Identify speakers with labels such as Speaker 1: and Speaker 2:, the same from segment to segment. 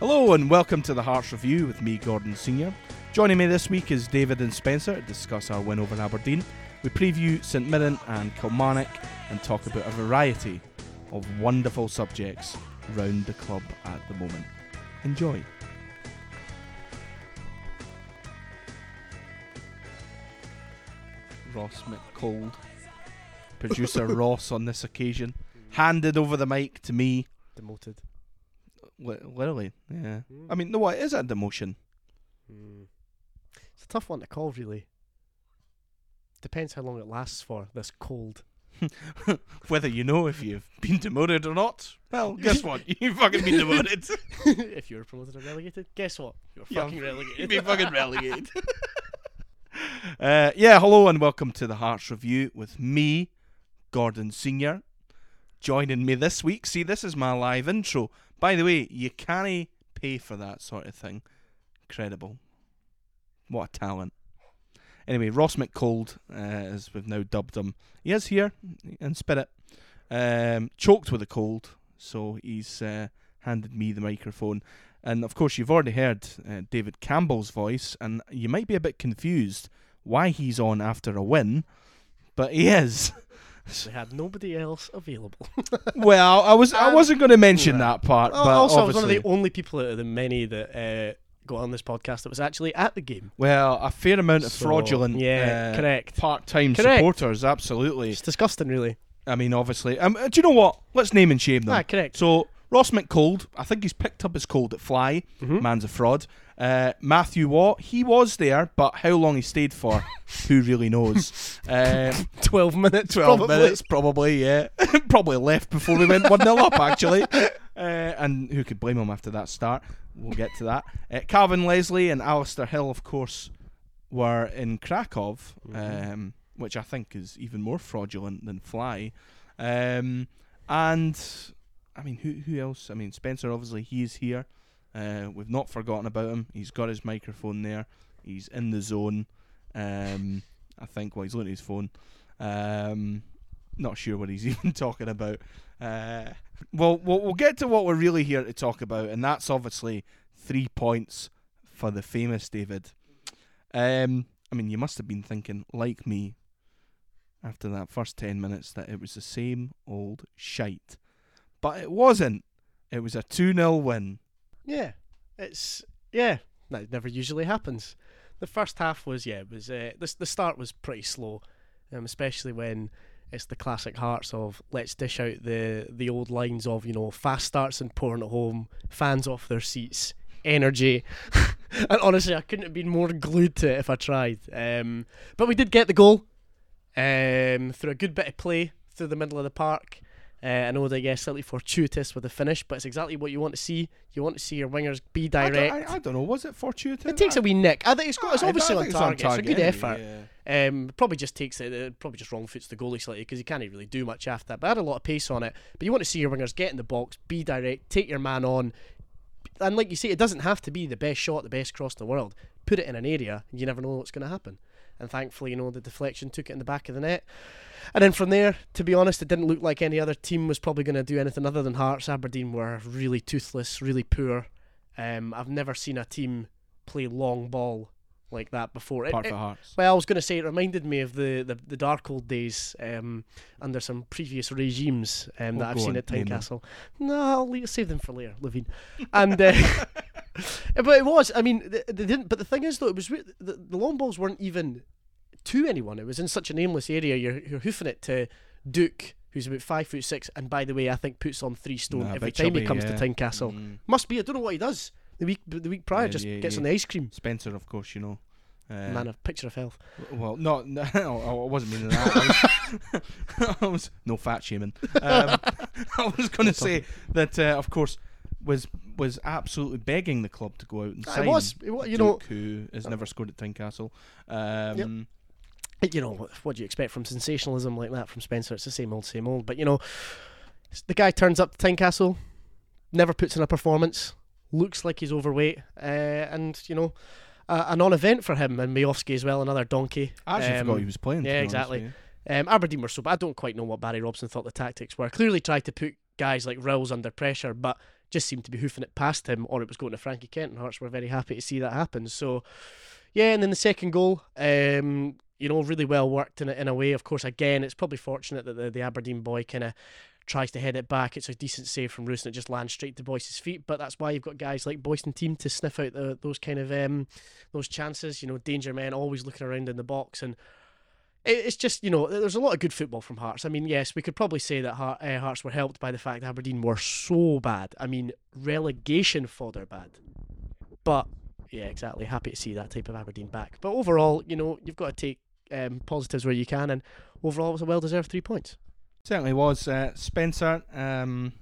Speaker 1: Hello and welcome to the Hearts Review with me, Gordon Senior. Joining me this week is David and Spencer to discuss our win over Aberdeen. We preview St Mirren and Kilmarnock and talk about a variety of wonderful subjects round the club at the moment. Enjoy. Ross McCold, producer Ross on this occasion, handed over the mic to me.
Speaker 2: Demoted.
Speaker 1: Li- Literally, yeah.
Speaker 2: Mm.
Speaker 1: I mean, no, what is a demotion?
Speaker 2: Mm. It's a tough one to call, really. Depends how long it lasts for. This cold.
Speaker 1: Whether you know if you've been demoted or not. Well, guess what? You've fucking been demoted.
Speaker 2: if you were promoted or relegated, guess what? You're
Speaker 1: Yeah,
Speaker 2: fucking relegated.
Speaker 1: You've been fucking relegated. uh, yeah, hello and welcome to the Hearts Review with me, Gordon Senior. Joining me this week. See, this is my live intro. By the way, you can't pay for that sort of thing. Incredible. What a talent. Anyway, Ross McCold, uh, as we've now dubbed him, he is here in spirit. Um, choked with a cold, so he's uh, handed me the microphone. And of course, you've already heard uh, David Campbell's voice, and you might be a bit confused why he's on after a win, but he is.
Speaker 2: They had nobody else available.
Speaker 1: well, I was I
Speaker 2: Um,
Speaker 1: wasn't going to mention
Speaker 2: right.
Speaker 1: that part,
Speaker 2: Well,
Speaker 1: but
Speaker 2: also, I was one of the only people out of the many that uh, got on this podcast that was actually at the game.
Speaker 1: well, a fair amount of
Speaker 2: So,
Speaker 1: fraudulent,
Speaker 2: Yeah,
Speaker 1: uh,
Speaker 2: correct.
Speaker 1: part-time
Speaker 2: Correct.
Speaker 1: supporters. Absolutely.
Speaker 2: It's disgusting, really.
Speaker 1: I mean, obviously. Um, uh, do you know what? Let's name and shame them.
Speaker 2: Ah, correct.
Speaker 1: So Ross McCold, I think he's picked up his cold at Fly.
Speaker 2: Mhm.
Speaker 1: Man's a fraud. Uh, Matthew Watt, he was there, but how long he stayed for, who really knows? Uh,
Speaker 2: 12 minutes,
Speaker 1: 12
Speaker 2: probably.
Speaker 1: minutes, probably, yeah. probably left before we went 1 0 up, actually. Uh, and who could blame him after that start? We'll get to that. Uh, Calvin Leslie and Alistair Hill, of course, were in Krakow,
Speaker 2: Mhm.
Speaker 1: um, which I think is even more fraudulent than Fly. Um, and, I mean, who, who else? I mean, Spencer, obviously, he's here. Uh, we've not forgotten about him. He's got his microphone there. He's in the zone. Um, I think while he's looking at his phone. Um, not sure what he's even talking about. Uh, well, well, we'll get to what we're really here to talk about, and that's obviously three points for the famous David. Um, I mean, you must have been thinking, like me, after that first 10 minutes, that it was the same old shite. But it wasn't. It was a 2 0 win.
Speaker 2: Yeah, it's yeah. That never usually happens. The first half was yeah, it was uh, the the start was pretty slow, um, especially when it's the classic hearts of let's dish out the the old lines of you know fast starts and pouring at home, fans off their seats, energy. and honestly, I couldn't have been more glued to it if I tried. Um, but we did get the goal um, through a good bit of play through the middle of the park. Uh, I know that yes, slightly fortuitous with the finish, but it's exactly what you want to see. You want to see your wingers be
Speaker 1: I don't,
Speaker 2: direct.
Speaker 1: I, I don't know. Was it fortuitous?
Speaker 2: it takes a wee nick. I think it's, got, it's
Speaker 1: I- I
Speaker 2: obviously on
Speaker 1: it's
Speaker 2: target. It's a good effort.
Speaker 1: yeah.
Speaker 2: Um, probably just takes it. Uh, probably just wrong foots the goalie slightly because he can't really do much after that. But had a lot of pace on it. But you want to see your wingers get in the box, be direct, take your man on, and like you say, it doesn't have to be the best shot, the best cross in the world. Put it in an area, and you never know what's going to happen. And thankfully, you know, the deflection took it in the back of the net. And then from there, to be honest, it didn't look like any other team was probably going to do anything other than Hearts. Aberdeen were really toothless, really poor. Um, I've never seen a team play long ball like that before. It- it-
Speaker 1: Hearts.
Speaker 2: well, I was going to say it reminded me of the, the, the dark old days um, under some previous regimes um,
Speaker 1: Oh,
Speaker 2: that I've seen
Speaker 1: on,
Speaker 2: at. Tynecastle. No, I'll leave, save them for later, Levein. And uh, but it was. I mean, they, they didn't. But the thing is, though, it was the, the long balls weren't even to anyone. It was in such a nameless area. You're you're hoofing it to Duk, who's about five foot six, and by the way, I think puts on three stone
Speaker 1: Nah,
Speaker 2: every time he comes
Speaker 1: yeah.
Speaker 2: to Tynecastle.
Speaker 1: Mm.
Speaker 2: Must be. I don't know what he does. The week the week prior,
Speaker 1: Yeah,
Speaker 2: just
Speaker 1: yeah,
Speaker 2: gets on the ice cream.
Speaker 1: Spencer, of course, you know. Uh,
Speaker 2: Man, a picture of health.
Speaker 1: Well, no, no, I wasn't meaning that. I was, I was no fat shaming. Um, I was going to say that, uh, of course, was was absolutely begging the club to go out and
Speaker 2: It
Speaker 1: sign.
Speaker 2: was. It wa- you know,
Speaker 1: Duk, who has never scored at Tynecastle. Um,
Speaker 2: you know what, do you expect from sensationalism like that from Spencer? It's the same old, same old. But you know, the guy turns up to Tynecastle, never puts in a performance, looks like he's overweight, uh, and you know, uh, a non-event for him. And Miovski as well, another donkey.
Speaker 1: I actually
Speaker 2: Um,
Speaker 1: forgot he was playing.
Speaker 2: yeah, exactly. Um, Aberdeen were so, but I don't quite know what Barry Robson thought the tactics were. Clearly tried to put guys like Rills under pressure, but just seemed to be hoofing it past him, or it was going to Frankie Kent, and Hearts were very happy to see that happen. So, yeah, and then the second goal, um, you know, really well worked in a, in a way. Of course, again, it's probably fortunate that the, the Aberdeen boy kind of tries to head it back. It's a decent save from Roos and it just lands straight to Boyce's feet. But that's why you've got guys like Boyce and team to sniff out the, those kind of um, those chances. You know, danger men always looking around in the box and. It's just you know there's a lot of good football from Hearts. I mean, yes, we could probably say that uh, Hearts were helped by the fact Aberdeen were so bad. I mean, relegation fodder bad. But yeah, exactly. Happy to see that type of Aberdeen back. But overall, you know, you've got to take um, positives where you can, and overall, it was a well-deserved three points.
Speaker 1: Certainly was. Uh, Spencer, um,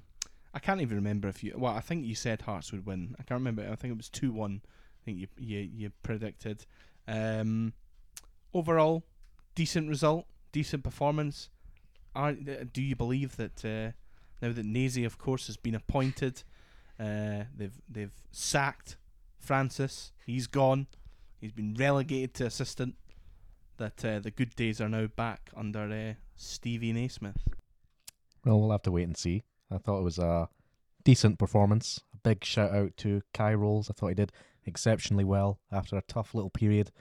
Speaker 1: I can't even remember if you. Well, I think you said Hearts would win. I can't remember. I think it was two one. I think you you, you predicted. Um, overall, decent result, decent performance. Are do you believe that uh, now that Nazy, of course, has been appointed, uh, they've they've sacked Francis. He's gone. He's been relegated to assistant. That uh, the good days are now back under uh, Stevie Naismith.
Speaker 3: Well, we'll have to wait and see. I thought it was a decent performance. A big shout out to Kye Rowles. I thought he did exceptionally well after a tough little period.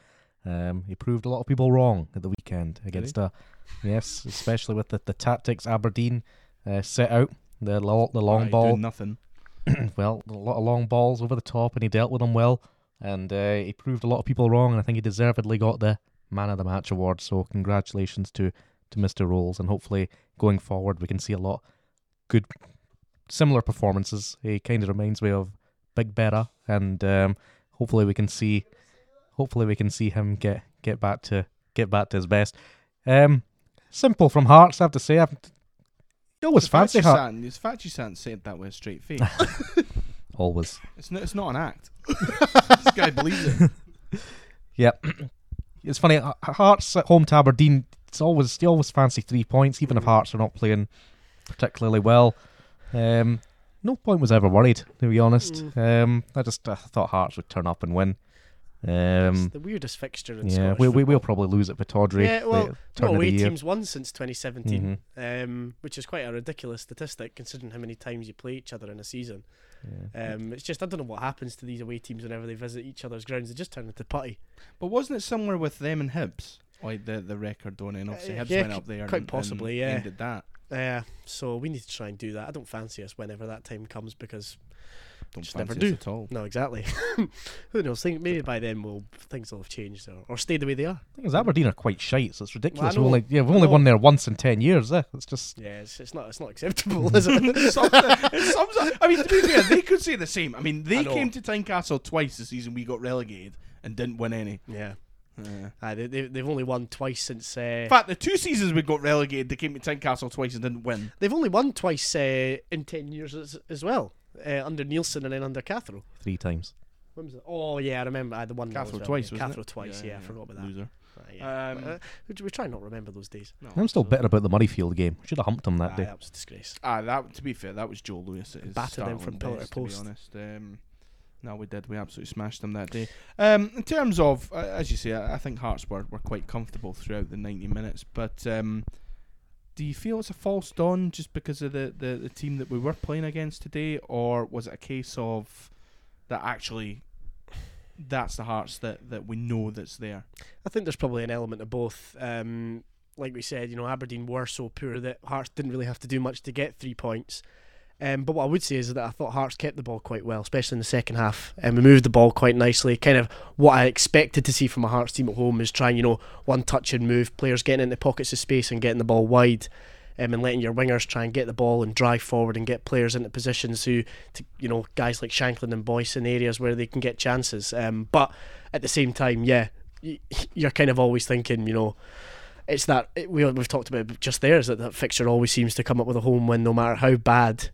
Speaker 3: Um, he proved a lot of people wrong at the weekend against a yes, especially with the, the tactics Aberdeen uh, set out the lo- the long
Speaker 1: Right,
Speaker 3: ball.
Speaker 1: nothing.
Speaker 3: well, a lot of long balls over the top, and he dealt with them well. And uh, he proved a lot of people wrong, and I think he deservedly got the Man of the Match award. So congratulations to to Mr. Rowles, and hopefully going forward we can see a lot good similar performances. He kind of reminds me of Big Berra, and um, hopefully we can see hopefully we can see him get get back to get back to his best. Um, simple from Hearts, I have to say. I've you always
Speaker 1: fact
Speaker 3: fancy Hearts.
Speaker 1: It's the fact said that with a straight face.
Speaker 3: Always.
Speaker 1: it's not. It's not an act. this guy believes it.
Speaker 3: Yep. it's funny. Hearts at home to Aberdeen. It's always you always fancy three points, even if Hearts are not playing particularly well. Um, no point was ever worried, to be honest. Um, I just uh, thought Hearts would turn up and win.
Speaker 2: It's
Speaker 3: Um,
Speaker 2: the weirdest fixture in
Speaker 3: yeah,
Speaker 2: Scottish
Speaker 3: We, we, we'll probably lose it for Tawdry.
Speaker 2: Yeah, well,
Speaker 3: turn
Speaker 2: no
Speaker 3: of the
Speaker 2: away
Speaker 3: year.
Speaker 2: teams won since 2017,
Speaker 3: Mhm.
Speaker 2: um, which is quite a ridiculous statistic considering how many times you play each other in a season.
Speaker 3: Yeah.
Speaker 2: Um, it's just I don't know what happens to these away teams whenever they visit each other's grounds. They just turn into putty.
Speaker 1: But wasn't it somewhere with them and Hibs? Like the the record on it, and obviously
Speaker 2: Uh,
Speaker 1: Hibs
Speaker 2: yeah,
Speaker 1: went up there.
Speaker 2: quite
Speaker 1: and,
Speaker 2: possibly,
Speaker 1: and
Speaker 2: yeah.
Speaker 1: Ended that.
Speaker 2: Yeah, so we need to try and do that. I don't fancy us whenever that time comes because
Speaker 1: Don't
Speaker 2: Just never do.
Speaker 1: at all.
Speaker 2: no, exactly. Who knows? Think maybe by then will things will have changed or, or stay the way they are.
Speaker 3: thing is, Aberdeen are quite shite, so it's ridiculous.
Speaker 2: know.
Speaker 3: we've only yeah, we've only won there once in ten years. Eh? It's just
Speaker 2: Yeah, it's, it's not it's not acceptable, is it?
Speaker 1: it sums it- it sums up- I mean, to be fair, they could say the same. I mean, they
Speaker 2: know.
Speaker 1: came to Tynecastle twice the season we got relegated and didn't win any.
Speaker 2: yeah,
Speaker 1: Uh,
Speaker 2: they, they they've only won twice since. Uh,
Speaker 1: in fact, the two seasons we got relegated, they came to Tynecastle twice and didn't win.
Speaker 2: They've only won twice uh, in ten years as, as well, uh, under Neilson and then under Cathro.
Speaker 3: three times.
Speaker 2: When was it? Oh yeah, I remember. I had the one
Speaker 1: Cathro
Speaker 2: well,
Speaker 1: twice,
Speaker 2: yeah.
Speaker 1: wasn't
Speaker 2: Cathro
Speaker 1: it?
Speaker 2: twice. Yeah, I forgot about that.
Speaker 1: Loser.
Speaker 2: Aye, yeah.
Speaker 1: Um,
Speaker 2: uh, we, we try not to remember those days.
Speaker 1: No,
Speaker 3: I'm still
Speaker 1: so-
Speaker 3: bitter about the Murrayfield game. Should have humped him that
Speaker 2: Aye,
Speaker 3: day.
Speaker 2: that was a disgrace.
Speaker 1: Ah, that to be fair, that was Joe Lewis at his
Speaker 2: Battered them
Speaker 1: startling
Speaker 2: from pillar to post.
Speaker 1: To be honest, um, no, we did. We absolutely smashed them that day. Um, in terms of, uh, as you say, I, I think Hearts were, were quite comfortable throughout the 90 minutes. But um, do you feel it's a false dawn just because of the, the, the team that we were playing against today, or was it a case of that actually that's the Hearts that, that we know that's there?
Speaker 2: I think there's probably an element of both. Um, like we said, you know, Aberdeen were so poor that Hearts didn't really have to do much to get three points. Um, but what I would say is that I thought Hearts kept the ball quite well, especially in the second half, and we moved the ball quite nicely. Kind of what I expected to see from a Hearts team at home is trying, you know, one touch and move, players getting into pockets of space and getting the ball wide, um, and letting your wingers try and get the ball and drive forward and get players into positions who, to, you know, guys like Shankland and Boyce in areas where they can get chances. Um, but at the same time, yeah, you're kind of always thinking, you know, it's that we, we've talked about just there is that that fixture always seems to come up with a home win no matter how bad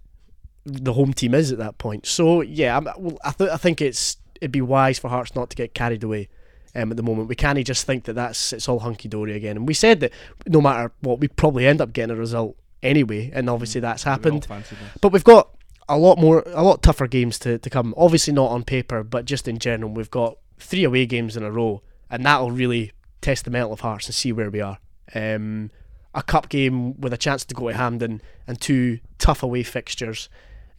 Speaker 2: the home team is at that point. So yeah, I'm, well, I, th- I think it's it'd be wise for Hearts not to get carried away. Um, at the moment, we can't just think that that's it's all hunky dory again. And we said that no matter what, we probably end up getting a result anyway. And obviously that's
Speaker 1: We all
Speaker 2: happened.
Speaker 1: this.
Speaker 2: But we've got a lot more, a lot tougher games to, to come. Obviously not on paper, but just in general, we've got three away games in a row, and that'll really test the mental of Hearts and see where we are. Um, a cup game with a chance to go to Hampden and two tough away fixtures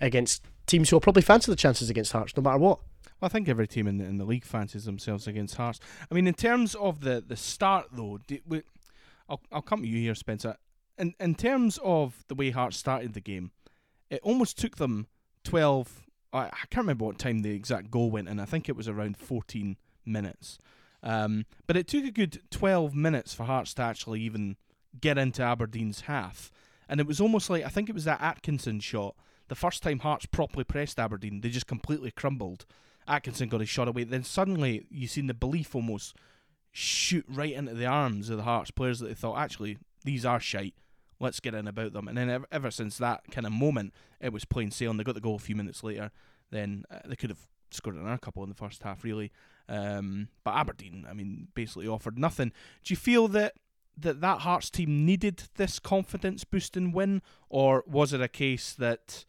Speaker 2: against teams who will probably fancy the chances against Hearts no matter what.
Speaker 1: Well, I think every team in the, in the league fancies themselves against Hearts. I mean, in terms of the, the start, though, do, we, I'll, I'll come to you here, Spencer. In, in terms of the way Hearts started the game, it almost took them 12. I, I can't remember what time the exact goal went in. I think it was around 14 minutes. Um, but it took a good 12 minutes for Hearts to actually even get into Aberdeen's half. And it was almost like, I think it was that Atkinson shot. The first time Hearts properly pressed Aberdeen, they just completely crumbled. Atkinson got his shot away. Then suddenly you seen the belief almost shoot right into the arms of the Hearts players that they thought, actually, these are shite. Let's get in about them. And then ever, ever since that kind of moment, it was plain sailing. They got the goal a few minutes later. Then uh, they could have scored another couple in the first half, really. Um, but Aberdeen, I mean, basically offered nothing. Do you feel that that that Hearts team needed this confidence boosting win, or was it a case that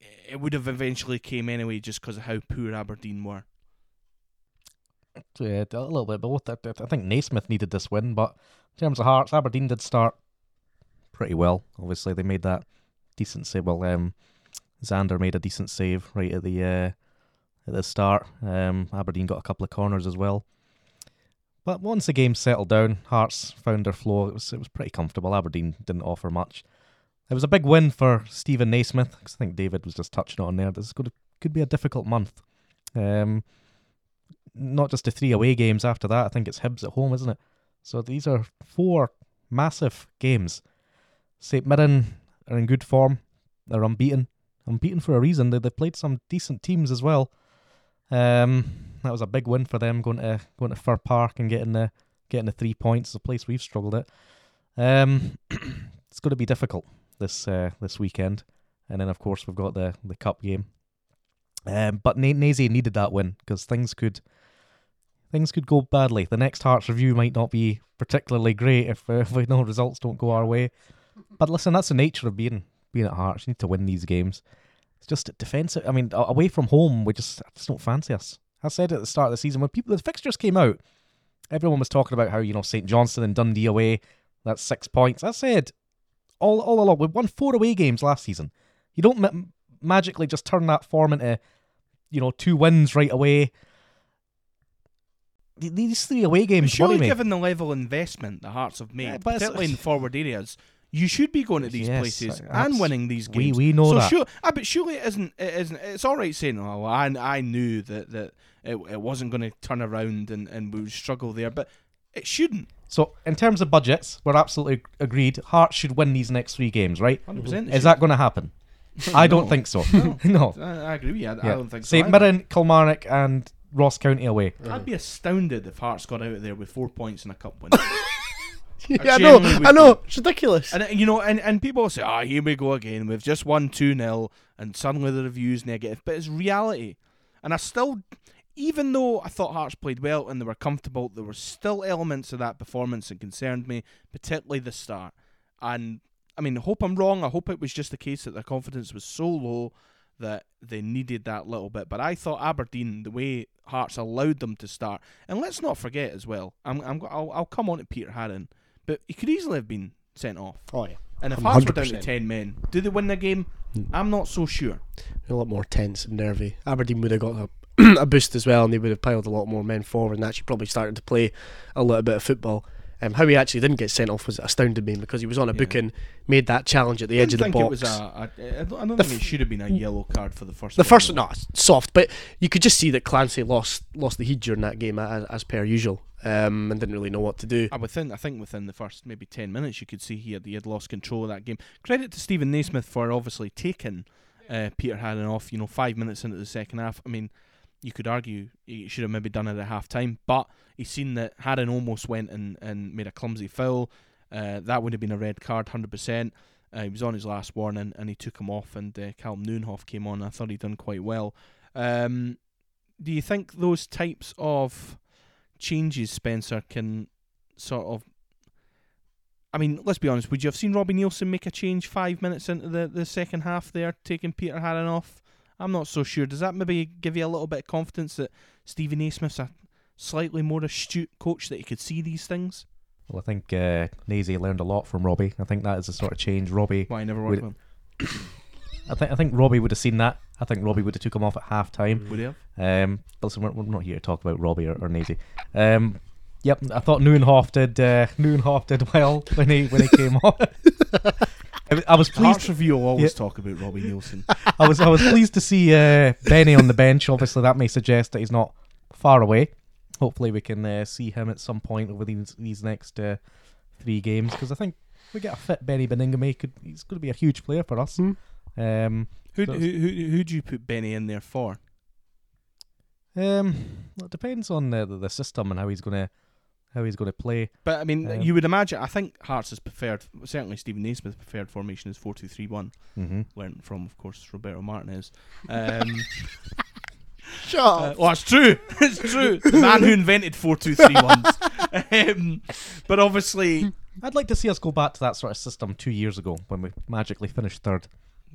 Speaker 1: it would have eventually came anyway, just because of how poor Aberdeen were?
Speaker 3: Yeah, a little bit both. I, think Naismith needed this win, but in terms of Hearts, Aberdeen did start pretty well. Obviously, they made that decent save. Well, um, Zander made a decent save right at the uh, at the start. Um, Aberdeen got a couple of corners as well. But once the game settled down, Hearts found their flow. It was it was pretty comfortable. Aberdeen didn't offer much. It was a big win for Stephen Naismith because I think David was just touching on there. This could could be a difficult month. Um, not just the three away games after that. I think it's Hibs at home, isn't it? So these are four massive games. St Mirren are in good form. They're unbeaten. Unbeaten for a reason. They they played some decent teams as well. Um, that was a big win for them going to going to Fir Park and getting the getting the three points. A place we've struggled at. Um, it's going to be difficult this uh, this weekend, and then of course we've got the the cup game. Um, but Naze needed that win because things could things could go badly. The next Hearts review might not be particularly great if, uh, if we know results don't go our way. But listen, that's the nature of being being at Hearts. You need to win these games. It's just defensive. I mean, away from home, we just I just don't fancy us. I said at the start of the season when people the fixtures came out, everyone was talking about how you know St Johnstone and Dundee away. That's six points. I said all all along we won four away games last season. You don't ma- magically just turn that form into you know two wins right away. These three away games
Speaker 1: Surely, given the level of investment the Hearts have made,
Speaker 3: Yeah,
Speaker 1: particularly in forward areas, you should be going to these
Speaker 3: Yes,
Speaker 1: places and winning these
Speaker 3: we-
Speaker 1: games.
Speaker 3: we know
Speaker 1: so
Speaker 3: that.
Speaker 1: Sure, ah, but surely it isn't. It isn't. It's all right saying, "Oh, well, I I knew that that it, it wasn't going to turn around and and we would struggle there," but it shouldn't.
Speaker 3: So in terms of budgets, we're absolutely agreed. Hearts should win these next three games, right?
Speaker 1: 100%. it
Speaker 3: Is that going to happen? I don't
Speaker 1: No.
Speaker 3: think so.
Speaker 1: No.
Speaker 3: no.
Speaker 1: I, I agree with you. I, I don't think so.
Speaker 3: St
Speaker 1: either.
Speaker 3: Mirren, Kilmarnock, and Ross County away.
Speaker 1: I'd be astounded if Hearts got out of there with four points and a cup win.
Speaker 2: yeah, I know,
Speaker 1: genuinely would
Speaker 2: I know, it's ridiculous.
Speaker 1: And uh, you know, and, and people say, "Ah, here we go again. We've just won two 0 and suddenly the review's negative." But it's reality, and I still, even though I thought Hearts played well and they were comfortable, there were still elements of that performance that concerned me, particularly the start. And I mean, I hope I'm wrong. I hope it was just the case that their confidence was so low that they needed that little bit. But I thought Aberdeen, the way Hearts allowed them to start, and let's not forget as well. I'm, I'm, I'll, I'll come on to Peter Haring, but he could easily have been sent off.
Speaker 2: oh yeah,
Speaker 1: And if
Speaker 2: Um,
Speaker 1: Hearts were down to 10 men, do they win the game? I'm not so sure.
Speaker 2: a lot more tense and nervy. Aberdeen would have got a, a boost as well, and they would have piled a lot more men forward and actually probably started to play a little bit of football. Um, how he actually didn't get sent off was astounded me because he was on a
Speaker 1: Yeah.
Speaker 2: booking, made that challenge at the edge of the
Speaker 1: think
Speaker 2: box.
Speaker 1: it was a, a, I don't, I don't
Speaker 2: The
Speaker 1: think it should have been a yellow card for the first
Speaker 2: the
Speaker 1: one,
Speaker 2: first,
Speaker 1: though.
Speaker 2: no, soft, but you could just see that Clancy lost lost the heat during that game as, as per usual, um, and didn't really know what to do.
Speaker 1: Uh, within, I think within the first maybe 10 minutes, you could see he had, he had lost control of that game. Credit to Stephen Naismith for obviously taking uh, Peter Haring off, you know, five minutes into the second half. I mean, you could argue he should have maybe done it at half time, but he's seen that Haring almost went and, and made a clumsy foul. Uh, that would have been a red card, 100%. Uh, he was on his last warning and he took him off, and uh, Calem Nieuwenhof came on. I thought he'd done quite well. Um, do you think those types of changes, Spencer, can sort of. I mean, let's be honest. Would you have seen Robbie Neilson make a change five minutes into the, the second half there, taking Peter Haring off? I'm not so sure. Does that maybe give you a little bit of confidence that Stevie Naismith's a slightly more astute coach that he could see these things?
Speaker 3: Well, I think uh, Naze learned a lot from Robbie. I think that is the sort of change Robbie.
Speaker 1: Why I never worked
Speaker 3: Would-
Speaker 1: with him.
Speaker 3: I think I think Robbie would have seen that. I think Robbie would have took him off at half time.
Speaker 1: Would he have?
Speaker 3: Um, but listen, we're, we're not here to talk about Robbie or, or Nazy. Um, yep, I thought Nieuwenhof did uh, Nieuwenhof did well when he when he came on. I was- pleased.
Speaker 1: Hearts Review will always
Speaker 3: Yeah.
Speaker 1: talk about Robbie Neilson.
Speaker 3: I was I was pleased to see uh, Beni on the bench. Obviously, that may suggest that he's not far away. Hopefully, we can uh, see him at some point over these these next uh, three games because I think if we get a fit Beni Baningime. he Could he's going to be a huge player for us.
Speaker 2: Hmm.
Speaker 3: Um,
Speaker 1: Who
Speaker 3: So
Speaker 1: who who who do you put Beni in there for?
Speaker 3: um, well, it depends on the, the system and how he's going to how he's going to play.
Speaker 1: But I mean,
Speaker 3: Um,
Speaker 1: you would imagine. I think Hearts' has preferred, certainly Stephen Naismith's preferred formation is four two three one.
Speaker 3: Mm-hmm.
Speaker 1: Learned from, of course, Roberto Martinez. Um,
Speaker 2: Shut
Speaker 1: uh, well, it's true. it's true. The man who invented four two three ones. um, but obviously,
Speaker 3: I'd like to see us go back to that sort of system two years ago when we magically finished third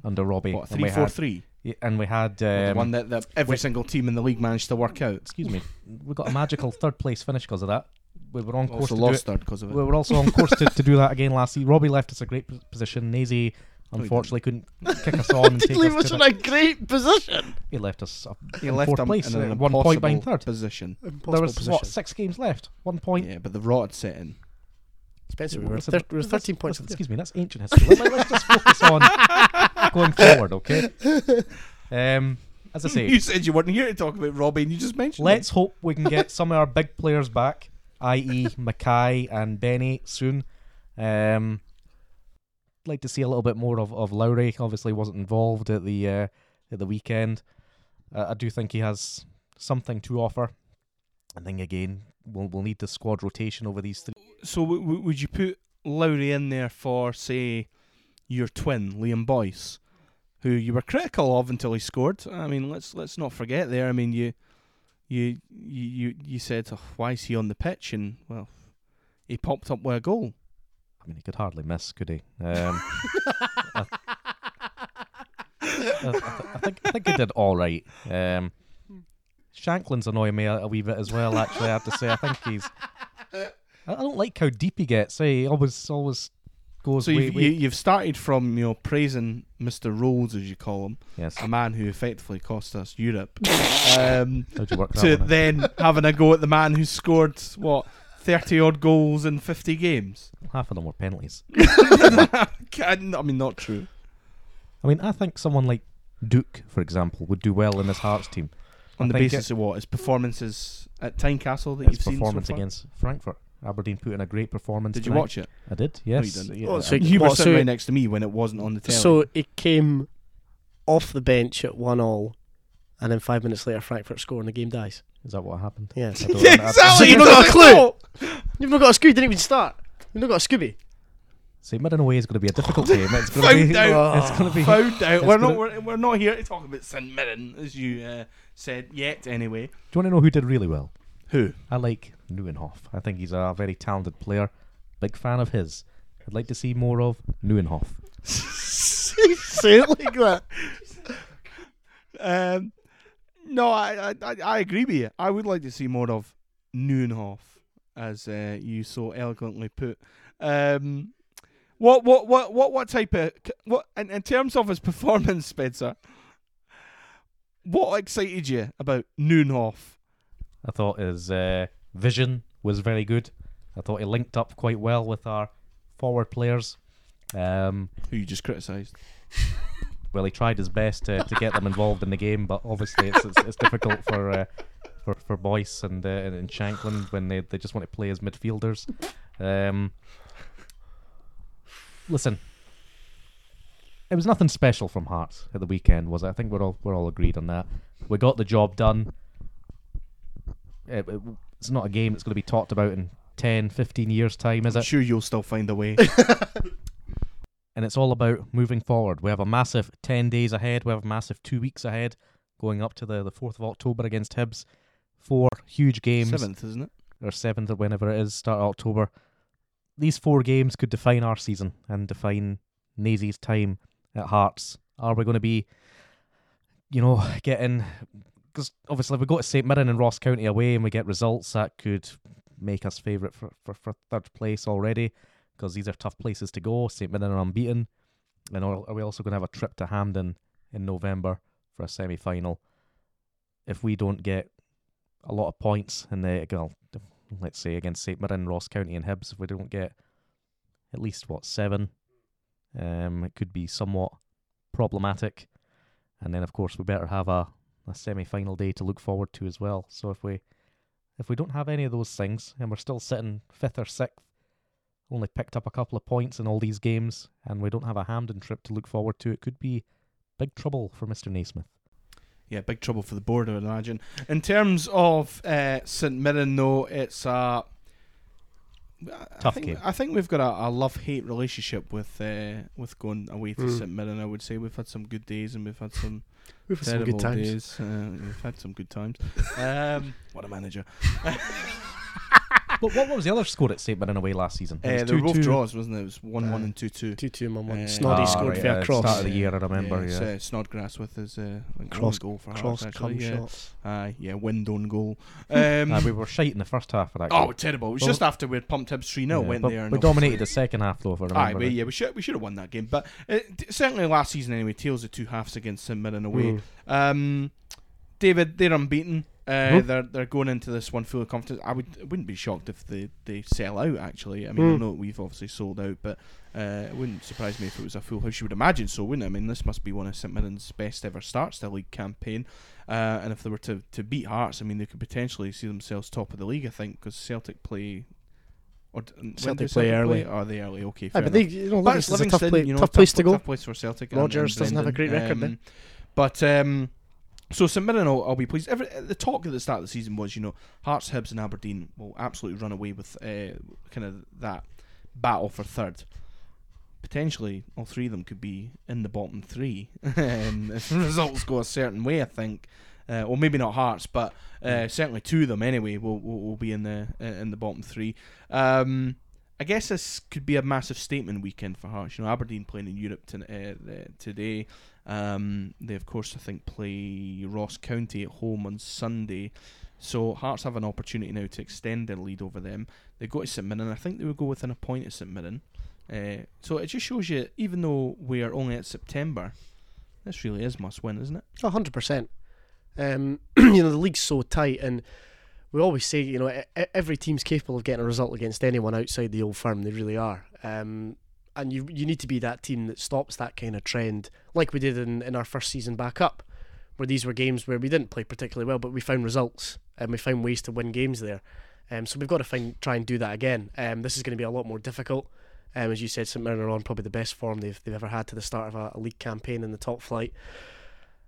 Speaker 3: under Robbie.
Speaker 1: what
Speaker 3: and
Speaker 1: three
Speaker 3: we
Speaker 1: four
Speaker 3: had,
Speaker 1: three?
Speaker 3: and we had
Speaker 1: the
Speaker 3: um,
Speaker 1: one that, that every
Speaker 3: wait.
Speaker 1: single team in the league managed to work out.
Speaker 3: excuse me, we got a magical third place finish because of that. We were on course
Speaker 1: Also
Speaker 3: to do it.
Speaker 1: third because of it.
Speaker 3: We were also on course to, to do that again last season. Robbie left us a great p- position. Nazy unfortunately couldn't kick us on and
Speaker 2: Did
Speaker 3: take
Speaker 2: leave
Speaker 3: us
Speaker 2: us
Speaker 3: to
Speaker 2: in
Speaker 3: the,
Speaker 2: a great position.
Speaker 3: He left us up
Speaker 1: he
Speaker 3: in
Speaker 1: left
Speaker 3: fourth
Speaker 1: them
Speaker 3: place,
Speaker 1: in an
Speaker 3: uh, one point behind
Speaker 1: impossible
Speaker 3: third.
Speaker 1: position.
Speaker 3: There
Speaker 2: Impossible
Speaker 3: was
Speaker 2: position.
Speaker 3: what six games left. One point.
Speaker 1: Yeah, but the rot had set in.
Speaker 2: Spencer, we were,
Speaker 3: Listen,
Speaker 2: thir- we were
Speaker 3: listen,
Speaker 2: 13 points.
Speaker 3: listen, Excuse me, that's ancient history. Let, us just focus on going forward, okay? Um, as I say,
Speaker 1: You said you weren't here to talk about Robbie, and you just mentioned.
Speaker 3: Let's hope we can get some of our big players back, i.e., McKay and Beni soon. Um, like to see a little bit more of, of Lowry. Obviously, wasn't involved at the uh, at the weekend. Uh, I do think he has something to offer. I think again we'll we'll need the squad rotation over these three.
Speaker 1: So w- would you put Lowry in there for, say, your twin Liam Boyce, who you were critical of until he scored? I mean, let's let's not forget there. I mean, you you you you, said, oh, why is he on the pitch? And well, he popped up a goal.
Speaker 3: I mean, he could hardly miss, could he? Um, I, I, I think I think he did all right. Um, Shankland's annoying me a, a wee bit as well. Actually, I have to say, I think he's. I I don't like how deep he gets. Eh? He always always goes
Speaker 1: So
Speaker 3: way,
Speaker 1: you've,
Speaker 3: way.
Speaker 1: you, you've started from you know praising Mr. Rowles as you call him,
Speaker 3: yes.
Speaker 1: a man who effectively cost us Europe, um,
Speaker 3: you work
Speaker 1: to then having a go at the man who scored what thirty odd goals in fifty games.
Speaker 3: Half of them were penalties.
Speaker 1: I mean, not true.
Speaker 3: I mean, I think someone like Duk, for example, would do well in this Hearts team.
Speaker 1: On
Speaker 3: I
Speaker 1: the
Speaker 3: think
Speaker 1: basis of what his performances at Tynecastle that
Speaker 3: His
Speaker 1: you've seen so
Speaker 3: performance
Speaker 1: far?
Speaker 3: against Frankfurt. Aberdeen put in a great performance.
Speaker 1: Did you watch it?
Speaker 3: I did.
Speaker 1: you
Speaker 3: Yes.
Speaker 1: didn't.
Speaker 3: Yeah,
Speaker 2: Oh,
Speaker 3: I-
Speaker 2: so
Speaker 1: You were sitting right next to me when it wasn't on the telly.
Speaker 2: So it came off the bench at one all, and then five minutes later, Frankfurt score and the game dies.
Speaker 3: Is that what happened?
Speaker 2: Yeah.
Speaker 3: I don't-
Speaker 1: yeah, exactly.
Speaker 2: So you've not got a
Speaker 1: clue.
Speaker 2: You've not got a Scooby, didn't even start. You've not got a Scooby.
Speaker 3: St Mirren away is going to be a difficult game. It's going to be.
Speaker 1: out.
Speaker 3: It's going to be.
Speaker 1: Found out. We're not. We're, we're not here to talk about St Mirren, as you uh, said yet. Anyway,
Speaker 3: Do you want to know who did really well?
Speaker 1: Who?
Speaker 3: I like Nieuwenhof. I think he's a very talented player. Big fan of his. I'd like to see more of Nieuwenhof.
Speaker 2: Say it like that.
Speaker 1: Um, no, I, I I I agree with you. I would like to see more of Nieuwenhof, as uh, you so eloquently put. Um, what what what what what type of what in, in terms of his performance, Spencer? What excited you about Nieuwenhof?
Speaker 3: I thought his uh, vision was very good. I thought he linked up quite well with our forward players. Um,
Speaker 1: Who you just criticised?
Speaker 3: well, he tried his best to, to get them involved in the game, but obviously it's it's, it's difficult for uh, for for Boyce and uh, and Shankland when they, they just want to play as midfielders. Um, listen, it was nothing special from Hearts at the weekend, was it? I think we're all we're all agreed on that. We got the job done. Uh, it- it- it's not a game that's going to be talked about in 10, 15 years' time, is
Speaker 1: I'm
Speaker 3: it?
Speaker 1: sure you'll still find a way.
Speaker 3: and it's all about moving forward. We have a massive 10 days ahead, we have a massive two weeks ahead, going up to the, the 4th of October against Hibs. Four huge games,
Speaker 1: Seventh, isn't it?
Speaker 3: or 7th or whenever it is, start of October. These four games could define our season and define Nazy's time at Hearts. Are we going to be, you know, getting. Because obviously, we go to St Mirren and Ross County away and we get results, that could make us favourite for, for, for third place already. Because these are tough places to go. St Mirren are unbeaten. And are we also going to have a trip to Hampden in November for a semi final. If we don't get a lot of points in the well, let's say against St Mirren, Ross County, and Hibs, if we don't get at least what seven, um, it could be somewhat problematic. And then of course we better have a, a semi final day to look forward to as well. So if we if we don't have any of those things and we're still sitting fifth or sixth, only picked up a couple of points in all these games, and we don't have a Hampden trip to look forward to, it could be big trouble for Mr. Naismith.
Speaker 1: Yeah, big trouble for the board, I would imagine. In terms of uh, St Mirren, though, it's a I
Speaker 3: Tough
Speaker 1: think,
Speaker 3: game.
Speaker 1: I think we've got a, a love hate relationship with uh, with going away to
Speaker 2: Mm.
Speaker 1: St Mirren. I would say we've had some good days and we've had some
Speaker 2: We've had some
Speaker 1: terrible
Speaker 2: good times.
Speaker 1: days. Uh, we've had some good times. Um, what a manager!
Speaker 3: But what what was the other score at St Mirren away last season? It
Speaker 1: Uh,
Speaker 3: was
Speaker 1: they were both
Speaker 3: 2-2.
Speaker 1: draws, wasn't it? It was one one
Speaker 2: Uh,
Speaker 1: and two two.
Speaker 2: Two two man one.
Speaker 1: Uh,
Speaker 2: Snoddy
Speaker 1: Ah,
Speaker 2: scored
Speaker 3: right,
Speaker 2: via
Speaker 3: yeah,
Speaker 2: cross.
Speaker 3: start of the year, I remember,
Speaker 1: it's,
Speaker 3: yeah.
Speaker 1: Uh, Snodgrass with his uh, like
Speaker 2: Cross-
Speaker 1: own goal for
Speaker 2: Cross
Speaker 1: Hearts,
Speaker 2: come
Speaker 1: actually. Yeah.
Speaker 2: shots.
Speaker 1: Aye, yeah, wind on goal. Um,
Speaker 3: Uh, we were shite in the first half of that
Speaker 1: oh,
Speaker 3: game.
Speaker 1: terrible! It was
Speaker 3: Well,
Speaker 1: just after we'd pumped Hibs three 0
Speaker 3: Yeah,
Speaker 1: went
Speaker 3: but
Speaker 1: there. and
Speaker 3: we
Speaker 1: obviously-
Speaker 3: dominated the second half though, if I
Speaker 1: Aye,
Speaker 3: remember.
Speaker 1: but
Speaker 3: right.
Speaker 1: yeah, we should we should have won that game. But uh, d- certainly last season anyway, tails of two halves against St Mirren away.
Speaker 2: Mm.
Speaker 1: Um, David, they're unbeaten. Uh,
Speaker 3: Mhm.
Speaker 1: They're they're going into this one full of confidence. I would I wouldn't be shocked if they, they sell out. Actually, I mean I
Speaker 2: Mm.
Speaker 1: know we've obviously sold out, but uh, it wouldn't surprise me if it was a full house. You would imagine so, wouldn't it? I mean this must be one of St Mirren's best ever starts to league campaign. Uh, and if they were to, to beat Hearts, I mean they could potentially see themselves top of the league. I think because Celtic play. Or
Speaker 2: Celtic play early.
Speaker 1: Or are they early? Okay, fair
Speaker 2: but
Speaker 1: enough.
Speaker 2: they, you know,
Speaker 1: But it's
Speaker 2: Livingston's a tough,
Speaker 1: Livingston,
Speaker 2: play,
Speaker 1: you know,
Speaker 2: tough place to go.
Speaker 1: Tough place for Celtic. and- and
Speaker 2: doesn't have a great record there.
Speaker 1: Um, But um, so St Mirren, will, I'll be pleased. Every, the talk at the start of the season was, you know, Hearts, Hibs, and Aberdeen will absolutely run away with uh, kind of that battle for third. Potentially, all three of them could be in the bottom three um, if the results go a certain way. I think, uh, or maybe not Hearts, but uh, certainly two of them anyway will will, will be in the uh, in the bottom three. Um, I guess this could be a massive statement weekend for Hearts. You know, Aberdeen playing in Europe to, uh, today. Um, they of course I think play Ross County at home on Sunday. So Hearts have an opportunity now to extend their lead over them. They go to St Mirren. I think they would go within a point of St Mirren. Uh, so it just shows you, even though we are only at September, this really is must win, isn't it?
Speaker 2: Hundred percent. Um, you know the league's so tight, and we always say you know every team's capable of getting a result against anyone outside the old firm. They really are. Um, and you you need to be that team that stops that kind of trend, like we did in, in our first season back up, where these were games where we didn't play particularly well, but we found results and we found ways to win games there. Um, so we've got to find try and do that again. Um, this is going to be a lot more difficult. Um, as you said, St Mirren are on probably the best form they've they've ever had to the start of a, a league campaign in the top flight.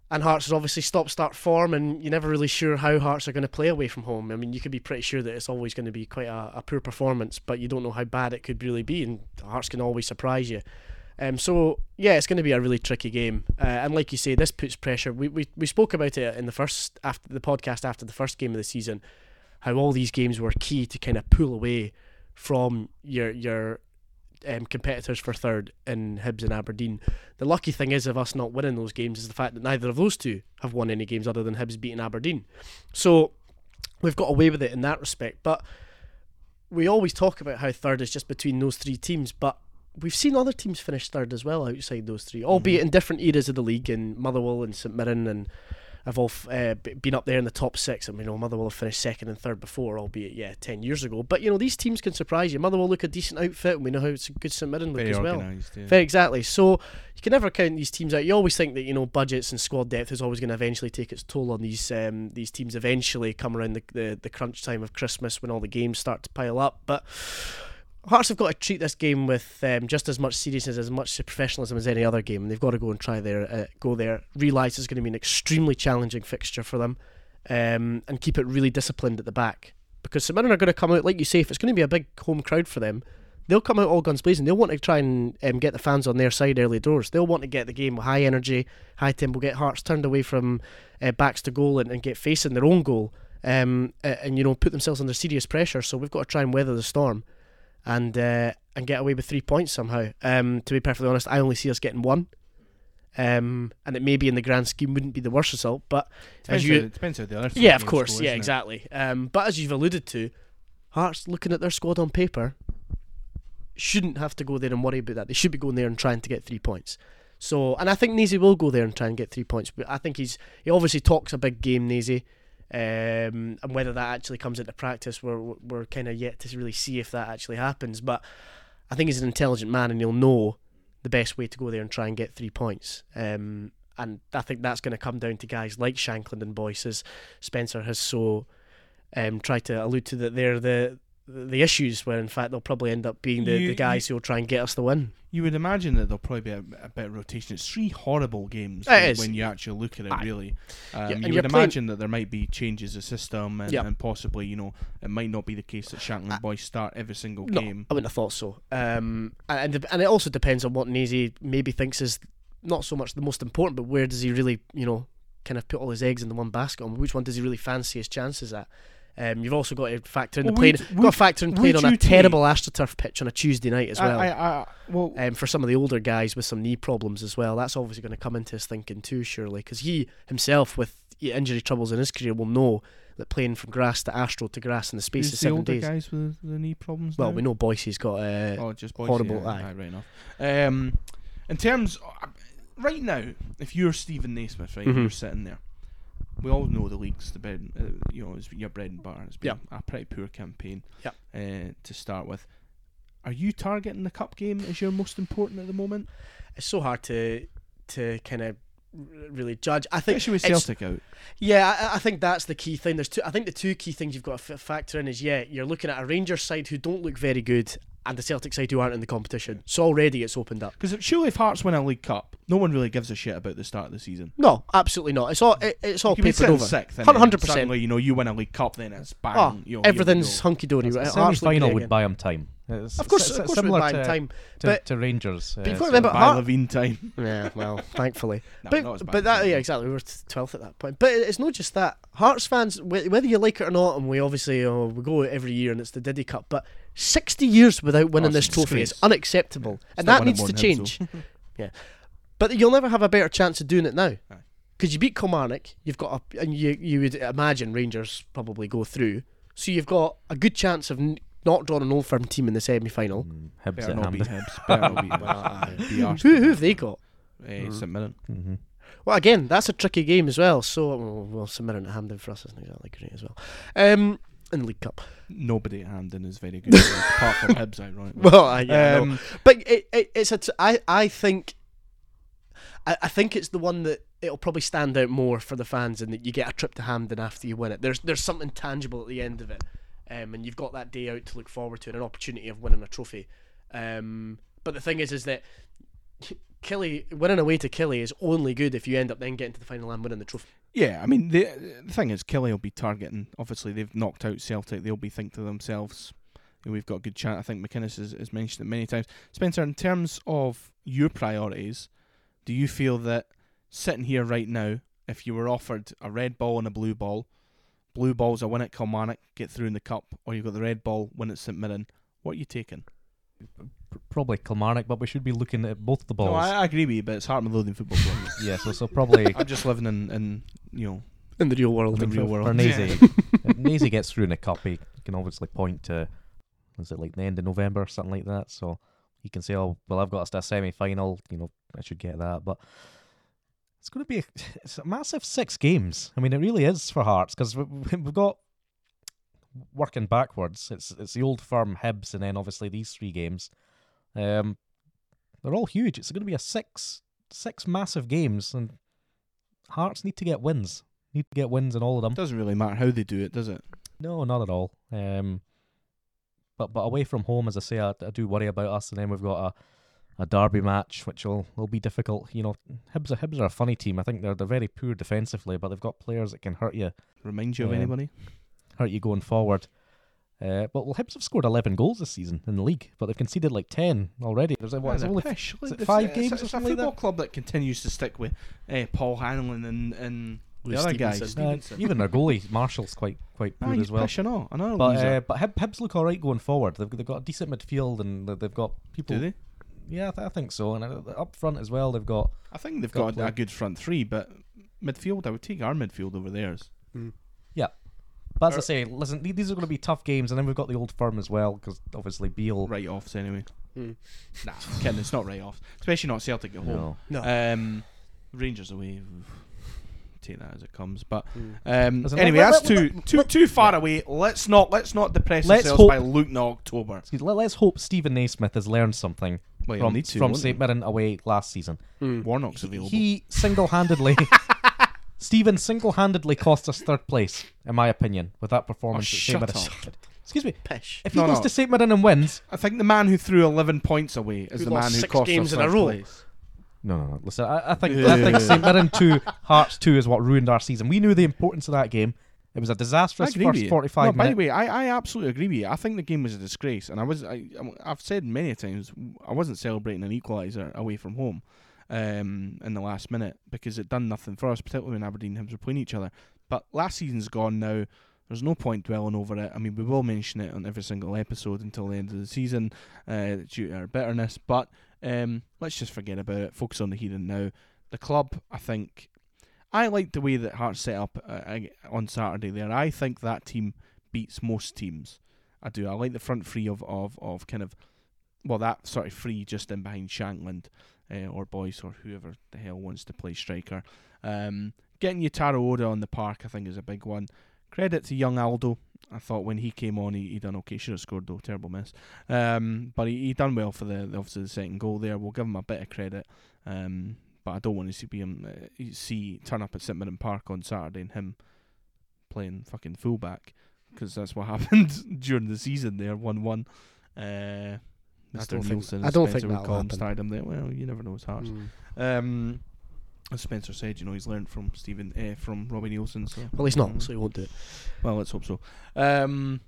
Speaker 2: And Hearts is obviously stop start form, and you're never really sure how Hearts are going to play away from home. I mean, you could be pretty sure that it's always going to be quite a, a poor performance, but you don't know how bad it could really be, and Hearts can always surprise you. Um, so yeah, it's going to be a really tricky game, uh, and like you say, this puts pressure. We, we we spoke about it in the first after the podcast after the first game of the season, how all these games were key to kind of pull away from your your um, competitors for third in Hibs and Aberdeen. The lucky thing is of us not winning those games is the fact that neither of those two have won any games other than Hibs beating Aberdeen. So we've got away with it in that respect. But we always talk about how third is just between those three teams, but we've seen other teams finish third as well outside those three, albeit in different eras of the league. in Motherwell and St Mirren and have all uh, been up there in the top six. I mean, you know, Motherwell have finished second and third before, albeit yeah, ten years ago. But you know, these teams can surprise you. Motherwell look a decent outfit, and we know how it's a good St Mirren look
Speaker 1: Very
Speaker 2: as well.
Speaker 1: Yeah.
Speaker 2: Very exactly. So you can never count these teams out. You always think that you know budgets and squad depth is always going to eventually take its toll on these um, these teams. Eventually, come around the, the the crunch time of Christmas when all the games start to pile up. But Hearts have got to treat this game with um, just as much seriousness, as much professionalism as any other game. And they've got to go and try their uh, go there. Realise it's going to be an extremely challenging fixture for them, um, and keep it really disciplined at the back. Because St Mirren are going to come out, like you say, if it's going to be a big home crowd for them, they'll come out all guns blazing. They'll want to try and um, get the fans on their side early doors. They'll want to get the game with high energy, high tempo, get Hearts turned away from uh, backs to goal and, and get facing their own goal, um, a- and you know put themselves under serious pressure. So we've got to try and weather the storm, and uh, and get away with three points somehow. Um, to be perfectly honest, I only see us getting one. Um, and it maybe in the grand scheme wouldn't be the worst result, but
Speaker 1: Depends,
Speaker 2: as you,
Speaker 1: how, depends how the other.
Speaker 2: yeah, of course,
Speaker 1: go,
Speaker 2: yeah,
Speaker 1: it?
Speaker 2: exactly. Um, but as you've alluded to, Hearts looking at their squad on paper shouldn't have to go there and worry about that. They should be going there and trying to get three points. So, and I think Nazy will go there and try and get three points. But I think he's he obviously talks a big game, Nazy. Um, and whether that actually comes into practice, we're we're kind of yet to really see if that actually happens. But I think he's an intelligent man, and he'll know the best way to go there and try and get three points. Um, and I think that's going to come down to guys like Shankland and Boyce, as Spencer has so um, tried to allude to that they're the the issues where in fact they'll probably end up being the,
Speaker 1: You-
Speaker 2: the guys who will try and get us the win.
Speaker 1: You would imagine that there'll probably be a, a bit of rotation. It's three horrible games when, when you actually look at it.
Speaker 2: Aye.
Speaker 1: Really, um,
Speaker 2: and
Speaker 1: you would imagine that there might be changes of system, and,
Speaker 2: Yep.
Speaker 1: and possibly you know it might not be the case that Shankland
Speaker 2: I-
Speaker 1: Boyce start every single
Speaker 2: No,
Speaker 1: game.
Speaker 2: I wouldn't have thought so. Um, and and it also depends on what Nazy maybe thinks is not so much the most important, but where does he really, you know, kind of put all his eggs in the one basket on? Which one does he really fancy his chances at? Um, you've also got to factor in
Speaker 1: Well,
Speaker 2: the playing.
Speaker 1: would-
Speaker 2: got to factor in playing
Speaker 1: would
Speaker 2: on a
Speaker 1: you take-
Speaker 2: terrible AstroTurf pitch on a Tuesday night as well.
Speaker 1: I, I, I, well,
Speaker 2: um, for some of the older guys with some knee problems as well, that's obviously going to come into his thinking too, surely, because he himself, with injury troubles in his career, will know that playing from grass to Astro to grass in the space
Speaker 1: who's
Speaker 2: of
Speaker 1: the
Speaker 2: seven
Speaker 1: older
Speaker 2: days.
Speaker 1: guys with the knee problems?
Speaker 2: Well,
Speaker 1: now?
Speaker 2: we know Boyce's got. a
Speaker 1: Oh, just Boyce,
Speaker 2: horrible,
Speaker 1: Yeah,
Speaker 2: aye,
Speaker 1: right enough. Um, in terms, right now, if you're Stephen Naismith, right,
Speaker 2: Mhm.
Speaker 1: you're sitting there. We all know the league's the bread, uh, you know, it's your bread and butter. It's been a pretty poor campaign.
Speaker 2: Yep.
Speaker 1: Uh, to start with, are you targeting the cup game as your most important at the moment?
Speaker 2: it's so hard to to kind of really judge. I think
Speaker 1: Especially with Celtic out.
Speaker 2: Yeah, I, I think that's the key thing. There's two. I think the two key things you've got to f- factor in is yeah, you're looking at a Rangers side who don't look very good, and the Celtic side who aren't in the competition. So already it's opened up.
Speaker 1: Because surely if Hearts win a League Cup, no one really gives a shit about the start of the season.
Speaker 2: No, absolutely not. It's all it, it's all
Speaker 1: You
Speaker 2: papered over.
Speaker 1: sixth, and
Speaker 2: Hun-
Speaker 1: then
Speaker 2: 100%.
Speaker 1: suddenly, you know, you win a League Cup, then it's bang.
Speaker 2: Oh,
Speaker 1: you know,
Speaker 2: everything's hunky dory.
Speaker 3: The
Speaker 2: Right?
Speaker 3: semi
Speaker 2: Hearts
Speaker 3: final would buy him time. It's
Speaker 2: Of course,
Speaker 3: s-
Speaker 2: of course,
Speaker 3: similar
Speaker 2: we're buying
Speaker 3: to,
Speaker 2: time.
Speaker 3: to,
Speaker 2: but-
Speaker 3: to Rangers.
Speaker 2: but you've
Speaker 3: uh,
Speaker 2: got to remember-
Speaker 1: By
Speaker 2: Heart-
Speaker 1: Levein time.
Speaker 2: Yeah, well, thankfully.
Speaker 1: No,
Speaker 2: but
Speaker 1: not as bad
Speaker 2: but that
Speaker 1: that,
Speaker 2: yeah exactly we were twelfth at that point. But it's not just that. Hearts fans, whether you like it or not, and we obviously oh, we go every year and it's the Diddy Cup, but sixty years without winning
Speaker 1: Oh,
Speaker 2: this
Speaker 1: it's a
Speaker 2: trophy is
Speaker 1: disgrace.
Speaker 2: unacceptable, and
Speaker 1: Still
Speaker 2: that needs to change.
Speaker 1: Hibs,
Speaker 2: yeah, but you'll never have a better chance of doing it now. Because you beat Kilmarnock, you've got a, and you you would imagine Rangers probably go through, so you've got a good chance of n- not drawing an old firm team in the semi final.
Speaker 3: Mm, Hibs
Speaker 1: Better
Speaker 3: at
Speaker 1: not be Hibs. Better not be Hibs.
Speaker 2: Well, aye.
Speaker 1: Be
Speaker 2: Who who have they got?
Speaker 1: Eh, St Mirren.
Speaker 3: hmm
Speaker 2: Well, again, that's a tricky game as well. So, well, well St Mirren at Hampden for us isn't exactly great as well. Um, in the League Cup.
Speaker 1: Nobody at Hampden is very good, apart from Hibs, ironically.
Speaker 2: Well, I, yeah,
Speaker 1: um,
Speaker 2: but it, it, it's a. T- I, I think. I, I think it's the one that it'll probably stand out more for the fans, and that you get a trip to Hampden after you win it. There's there's something tangible at the end of it, um, and you've got that day out to look forward to, and an opportunity of winning a trophy. Um, but the thing is, is that Killie winning away to Killie is only good if you end up then getting to the final and winning the trophy.
Speaker 1: Yeah, I mean, the, the thing is, Killie will be targeting. Obviously, they've knocked out Celtic. They'll be thinking to themselves, "You we've got a good chance. I think McInnes has, has mentioned it many times. Spencer, in terms of your priorities, do you feel that sitting here right now, if you were offered a red ball and a blue ball, blue ball's a win at Kilmarnock, get through in the cup, or you've got the red ball, win at St Mirren, what are you taking?
Speaker 3: Probably Kilmarnock, but we should be looking at both the balls.
Speaker 1: No, I, I agree with you, but it's Heart Midlothian Football Club.
Speaker 3: yeah, so so probably
Speaker 1: I'm just living in, in you know,
Speaker 2: In the real world.
Speaker 1: In the real
Speaker 3: for
Speaker 1: world.
Speaker 3: Nazy. if Nazy gets through in the cup, he can obviously point to, is it like the end of November, or something like that. So he can say, "Oh, well, I've got us to a semi-final. You know, I should get that." But it's going to be a, it's a massive six games. I mean, it really is for Hearts because we've got working backwards. It's it's the old firm Hibs, and then obviously these three games. Um, they're all huge. It's going to be a six six massive games, and Hearts need to get wins. Need to get wins in all of them.
Speaker 1: Doesn't really matter how they do it, does it?
Speaker 3: No, not at all. Um, but but away from home, as I say, I, I do worry about us. And then we've got a, a derby match, which will, will be difficult. You know, Hibs are, Hibs are a funny team. I think they're they're very poor defensively, but they've got players that can hurt you
Speaker 1: Remind you of anybody?
Speaker 3: hurt you going forward. Uh, but well, Hibs have scored eleven goals this season in the league, but they've conceded like ten already. There's a, what, it's only
Speaker 1: they're pish.
Speaker 3: is it five
Speaker 1: it's,
Speaker 3: games or
Speaker 1: It's a
Speaker 3: something like
Speaker 1: football club that continues to stick with uh, Paul Hanlon and and the
Speaker 2: Lewis
Speaker 1: other guy,
Speaker 2: Stevenson.
Speaker 3: uh, even their goalie Marshall's quite quite
Speaker 1: Ah,
Speaker 3: poor as well.
Speaker 1: pishing on. Another
Speaker 3: But
Speaker 1: loser.
Speaker 3: uh, but Hib, Hibs look all right going forward. They've they've got a decent midfield and they- they've got people.
Speaker 1: do they?
Speaker 3: Yeah, I, th- I think so. And uh, up front as well, they've got
Speaker 1: I think they've
Speaker 3: Got
Speaker 1: got, a, a good front three, but midfield, I would take our midfield over theirs.
Speaker 3: But as I say, listen, th- these are going to be tough games, and then we've got the old firm as well, because obviously Beal.
Speaker 1: Right offs anyway.
Speaker 2: Mm.
Speaker 1: Nah, kidding. It's not right off, especially not Celtic at home.
Speaker 3: No.
Speaker 2: No.
Speaker 1: Um, Rangers away. Take that as it comes. But
Speaker 2: Mm.
Speaker 1: um,
Speaker 3: Listen,
Speaker 1: anyway,
Speaker 3: let-
Speaker 1: that's
Speaker 3: let-
Speaker 1: too
Speaker 3: let-
Speaker 1: too
Speaker 3: let-
Speaker 1: too far away. Let's not let's not depress
Speaker 3: Let's
Speaker 1: ourselves
Speaker 3: hope-
Speaker 1: by looking at October.
Speaker 3: Excuse- let- Let's hope Stephen Naismith has learned something
Speaker 1: Well, you'll
Speaker 3: from,
Speaker 1: need to,
Speaker 3: from
Speaker 1: won't
Speaker 3: St
Speaker 1: you?
Speaker 3: Mirren away last season.
Speaker 2: Mm.
Speaker 1: Warnock's available.
Speaker 3: He single-handedly, Stephen single-handedly cost us third place, in my opinion, with that performance.
Speaker 1: Oh,
Speaker 3: at
Speaker 1: shut
Speaker 3: St. Mirren.
Speaker 1: up.
Speaker 3: Excuse me.
Speaker 2: Pish.
Speaker 3: If he
Speaker 1: No,
Speaker 3: goes
Speaker 1: no.
Speaker 3: to St Mirren and wins,
Speaker 1: I think the man who threw 11 points away is
Speaker 2: Who
Speaker 1: the
Speaker 2: lost
Speaker 1: man who
Speaker 2: six
Speaker 1: cost
Speaker 2: games
Speaker 1: us
Speaker 2: in a
Speaker 1: first
Speaker 2: row.
Speaker 1: place.
Speaker 3: no, no, no. Listen, I, I think I think St Mirren two, Hearts two is what ruined our season. We knew the importance of that game. It was a disastrous
Speaker 1: agree with
Speaker 3: first
Speaker 1: you.
Speaker 3: forty-five
Speaker 1: no, by the
Speaker 3: minutes.
Speaker 1: way, I, I absolutely agree with you. I think the game was a disgrace, and I was I, I've said many times I wasn't celebrating an equaliser away from home um, in the last minute because it done nothing for us, particularly when Aberdeen and Hibs were playing each other. But last season's gone now. There's no point dwelling over it. I mean, we will mention it on every single episode until the end of the season uh, due to our bitterness. But um, let's just forget about it. Focus on the here and now. The club, I think, I like the way that Hearts set up uh, on Saturday there. I think that team beats most teams. I do. I like the front three of, of, of kind of, well, that sort of free just in behind Shankland uh, or Boyce or whoever the hell wants to play striker. Um, getting Yutaro Oda on the park, I think, is a big one. Credit to young Aldo. I thought when he came on, he, he done okay. Should have scored though, terrible miss. Um, but he, he done well for the, the obviously the second goal there. We'll give him a bit of credit. Um, but I don't want to see him uh, see turn up at St Mirren Park on Saturday and him playing fucking fullback because that's what happened during the season there, one one. Uh,
Speaker 2: I
Speaker 1: Mr.
Speaker 2: don't think-
Speaker 1: Neilson,
Speaker 2: I don't
Speaker 1: Spencer
Speaker 2: think
Speaker 1: would
Speaker 2: that'll
Speaker 1: him,
Speaker 2: happen.
Speaker 1: started him there. Well, you never know his heart.
Speaker 2: Mm.
Speaker 1: Um, as Spencer said, you know, he's learned from Stephen, uh, from Robbie Neilson. So
Speaker 2: Well, he's not,
Speaker 1: um,
Speaker 2: so he won't do it.
Speaker 1: well, let's hope so. Um,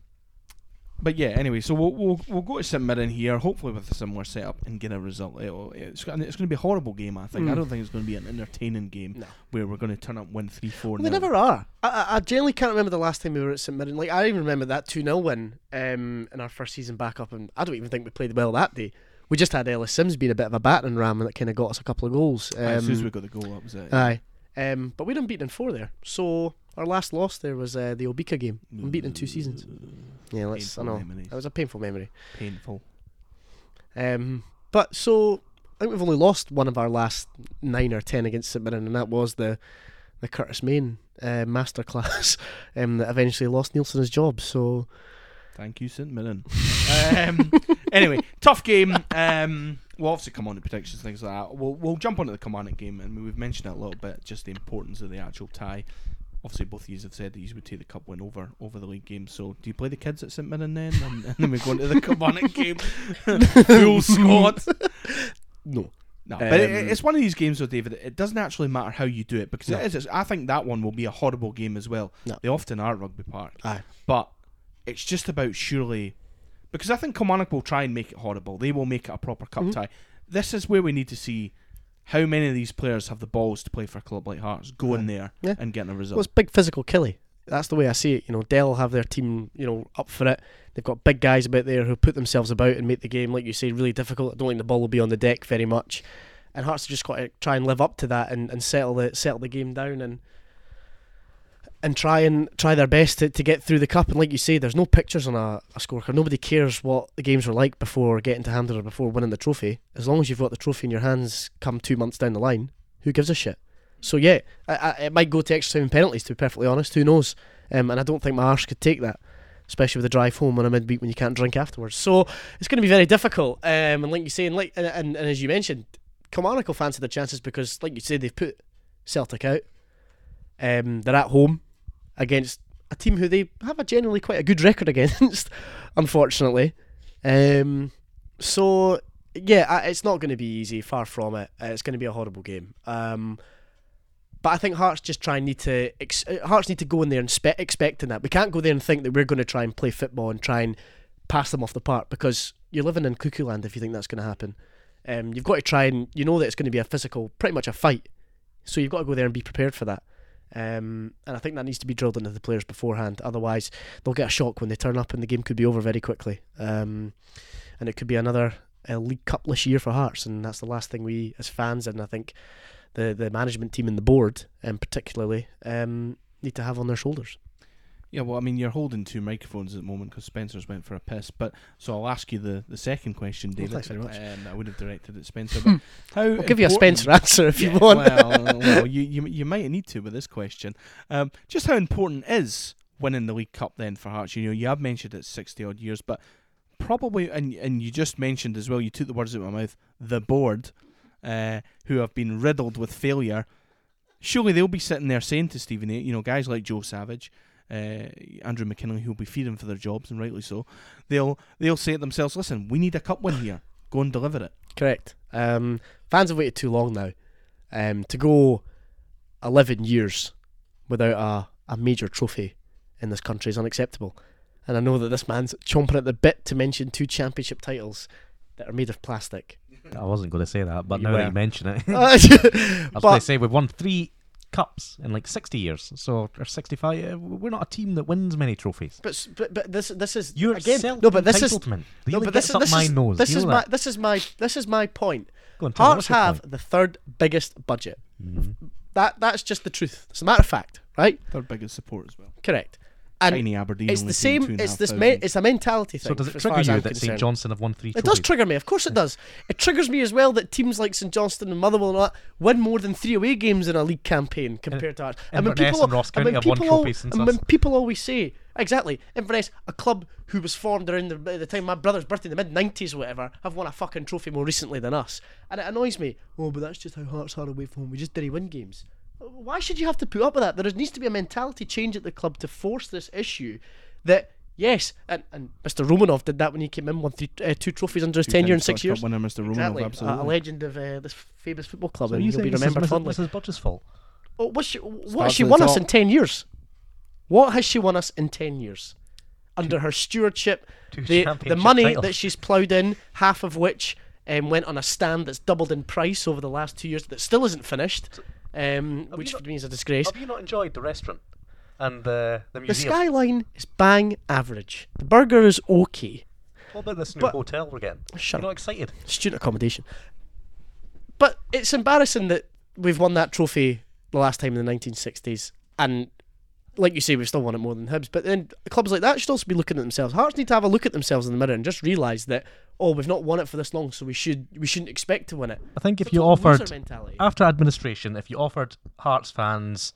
Speaker 1: but yeah, anyway, so we'll we'll, we'll go to St Mirren here, hopefully with a similar setup and get a result. It'll, it's it's going to be a horrible game, I think. I
Speaker 2: Mm.
Speaker 1: don't think it's going to be an entertaining game
Speaker 2: No.
Speaker 1: where we're going to turn up win three four.
Speaker 2: Well, they never are. I, I, generally can't remember the last time we were at St Mirren. Like I even remember that two 0 win um, in our first season back up, and I don't even think we played well that day. We just had Ellis Simms being a bit of a battering ram, and that kind of got us a couple of goals. Um,
Speaker 1: as soon as we got the goal, that was it.
Speaker 2: aye, um, but we didn't beat in four there. So our last loss there was uh, the Obika game. We beat in two seasons. Yeah, let's. I know
Speaker 1: memories.
Speaker 2: that was a painful memory.
Speaker 1: Painful.
Speaker 2: Um, but so I think we've only lost one of our last nine or ten against St Mirren, and that was the the Curtis Main uh, masterclass um, that eventually lost Neilson his job. So
Speaker 1: Thank you, St Mirren. um, anyway, tough game. Um, we'll obviously come on to predictions, things like that. We'll we'll jump onto the Kilmarnock game, and we've mentioned it a little bit, just the importance of the actual tie. Obviously, both of you have said that you would take the cup win over over the league game. So, do you play the kids at St Mirren then, and, and then we go into the Kilmarnock game, full squad?
Speaker 2: no,
Speaker 1: No, but it,
Speaker 2: Um,
Speaker 1: it's one of these games, though, David. It doesn't actually matter how you do it because
Speaker 2: No.
Speaker 1: it is. it's- I think that one will be a horrible game as well.
Speaker 2: No.
Speaker 1: They often are at Rugby Park,
Speaker 2: aye,
Speaker 1: but it's just about surely because I think Kilmarnock will try and make it horrible. They will make it a proper cup
Speaker 2: Mhm.
Speaker 1: tie. This is where we need to see how many of these players have the balls to play for a club like Hearts, go in there
Speaker 2: Yeah.
Speaker 1: and getting a
Speaker 2: well,
Speaker 1: result.
Speaker 2: it's big physical Killie. That's the way I see it. You know, Dell have their team, you know, up for it. They've got big guys about there who put themselves about and make the game, like you say, really difficult. I don't think the ball will be on the deck very much, and Hearts have just got to try and live up to that and, and settle the settle the game down and and try and try their best to, to get through the cup. And like you say, there's no pictures on a, a scorecard. Nobody cares what the games were like before getting to Hampden or before winning the trophy. As long as you've got the trophy in your hands come two months down the line, who gives a shit? So yeah, I, I, it might go to extra time and penalties. To be perfectly honest, who knows? Um, and I don't think my arse could take that, especially with the drive home on a midweek when you can't drink afterwards. So it's going to be very difficult. Um, and like you say, and like and, and, and as you mentioned, Kilmarnock will fancy their chances because, like you say, they've put Celtic out. Um, they're at home against a team who they have a generally quite a good record against, unfortunately. Um, so yeah, it's not going to be easy. Far from it. Uh, it's going to be a horrible game. Um, but I think Hearts just try and need to ex- uh, Hearts need to go in there and spe- expecting that. We can't go there and think that we're going to try and play football and try and pass them off the park because you're living in cuckoo land if you think that's going to happen. Um, you've got to try and you know that it's going to be a physical, pretty much a fight. So you've got to go there and be prepared for that. Um, and I think that needs to be drilled into the players beforehand. Otherwise, they'll get a shock when they turn up, and the game could be over very quickly. Um, and it could be another uh, League Cupless year for Hearts, and that's the last thing we, as fans, and I think the the management team and the board, um, particularly, um, need to have on their shoulders.
Speaker 1: Yeah, well, I mean, you're holding two microphones at the moment because Spencer's went for a piss. But so I'll ask you the, the second question, David.
Speaker 2: thanks very much.
Speaker 1: Um, I would have directed at Spencer, but how?
Speaker 2: I'll give you a Spencer answer if you want.
Speaker 1: Well, well, you, you you might need to with this question. Um, just how important is winning the League Cup then for Hearts? You know, you have mentioned it's sixty odd years, but probably, and and you just mentioned as well. You took the words out of my mouth. The board, uh, who have been riddled with failure, surely they'll be sitting there saying to Stephen You know, guys like Joe Savage. Uh, Andrew McKinlay, who'll be feeding for their jobs, and rightly so. They'll they'll say to themselves, "Listen, we need a cup win here. Go and deliver it."
Speaker 2: Correct. Um, fans have waited too long now. Um, to go 11 years without a, a major trophy in this country is unacceptable. And I know that this man's chomping at the bit to mention two championship titles that are made of plastic.
Speaker 3: I wasn't going to say that, but
Speaker 1: You
Speaker 3: now that you mention it, I was going to say we've won three cups in like 60 years, so or 65. uh, We're not a team that wins many trophies.
Speaker 2: but, but but this this is
Speaker 3: You're
Speaker 2: again no but this is
Speaker 3: entitlement.
Speaker 2: no but this is this
Speaker 3: my
Speaker 2: is
Speaker 3: nose.
Speaker 2: this
Speaker 3: You
Speaker 2: is my
Speaker 3: that?
Speaker 2: this is my this is my point.
Speaker 3: Go on,
Speaker 2: Hearts have
Speaker 3: point?
Speaker 2: the third biggest budget.
Speaker 3: Mhm.
Speaker 2: That that's just the truth. It's a matter of fact, right?
Speaker 1: Third biggest support as well.
Speaker 2: Correct. And
Speaker 1: Tiny Aberdeen.
Speaker 2: it's the same.
Speaker 1: two and a
Speaker 2: It's this. Me, it's a mentality thing.
Speaker 3: So does it trigger you
Speaker 2: I'm
Speaker 3: that St
Speaker 2: concerned.
Speaker 3: Johnstone have won three
Speaker 2: It does trigger me. Of course it does. It triggers me as well that teams like St Johnstone and Motherwell and all that win more than three away games in a league campaign compared to ours.
Speaker 3: Inverness and Ross
Speaker 2: and when
Speaker 3: County have won
Speaker 2: people al- and when
Speaker 3: us.
Speaker 2: people always say exactly Inverness, a club who was formed around the, the time my brother's birthday in the mid '90s, or whatever, have won a fucking trophy more recently than us, and it annoys me. Oh, but that's just how Hearts are away from home. We just didn't win games. Why should you have to put up with that? There needs to be a mentality change at the club to force this issue. That yes, and, and Mr. Romanov did that when he came in, won three, uh, two trophies under his
Speaker 1: Two
Speaker 2: tenure in six years.
Speaker 1: Winner, Mr. Romanov,
Speaker 2: Exactly, a-
Speaker 1: absolutely.
Speaker 2: a legend of uh, this famous football club,
Speaker 3: So
Speaker 2: and he'll be remembered
Speaker 3: Mrs.
Speaker 2: fondly.
Speaker 3: Mrs. Budge's fault?
Speaker 2: Oh, what's she, what has she won us in 10 years? What has she won us in 10 years? Under her stewardship, the, the money
Speaker 3: titles.
Speaker 2: that she's ploughed in, half of which um, went on a stand that's doubled in price over the last two years, that still isn't finished, um, which
Speaker 3: you
Speaker 2: for me is a disgrace.
Speaker 3: Have you not enjoyed the restaurant and the the
Speaker 2: The skyline is bang average. The burger is okay.
Speaker 3: what about this new
Speaker 2: But-
Speaker 3: hotel we're getting?
Speaker 2: Shut
Speaker 3: You're not excited?
Speaker 2: Student accommodation. But it's embarrassing that we've won that trophy the last time in the 1960s, and like you say, we've still want it more than Hibs. But then clubs like that should also be looking at themselves. Hearts need to have a look at themselves in the mirror and just realise that oh, we've not won it for this long, so we should we shouldn't expect to win it.
Speaker 3: I think if you offered after administration, if you offered Hearts fans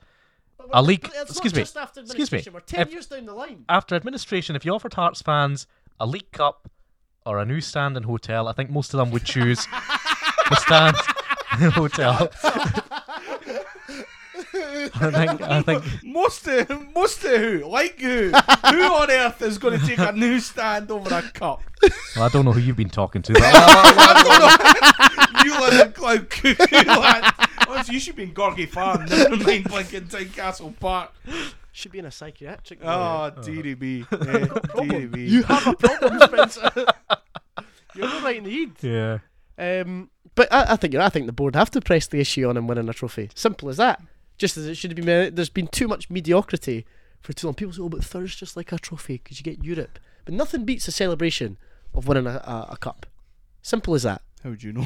Speaker 3: a league-
Speaker 2: but it's not
Speaker 3: excuse me, excuse me,
Speaker 2: We're ten
Speaker 3: if-
Speaker 2: years down the line.
Speaker 3: after administration, if you offered Hearts fans a League Cup or a new stand and hotel, I think most of them would choose the stand and hotel. I think I think
Speaker 1: Most of, most of who? Like who? who on earth is going to take a new stand over a cup?
Speaker 3: well, I don't know who you've been talking to. But
Speaker 1: you live in Cloud Cuckoo land. Honestly, you should be in Gorgie Farm, never mind Blinking Castle Park.
Speaker 2: Should be in a psychiatric.
Speaker 1: Oh, DDB. Eh, DDB.
Speaker 2: you have a problem, Spencer. You're not right in the head.
Speaker 3: yeah,
Speaker 2: Um, but I, I think I think the board have to press the issue on him winning a trophy. Simple as that. Just as it should have been. There's been too much mediocrity for too long. People say, "Oh, but Thur's just like a trophy because you get Europe." But nothing beats a celebration of winning a, a, a cup. Simple as that.
Speaker 1: How would you know?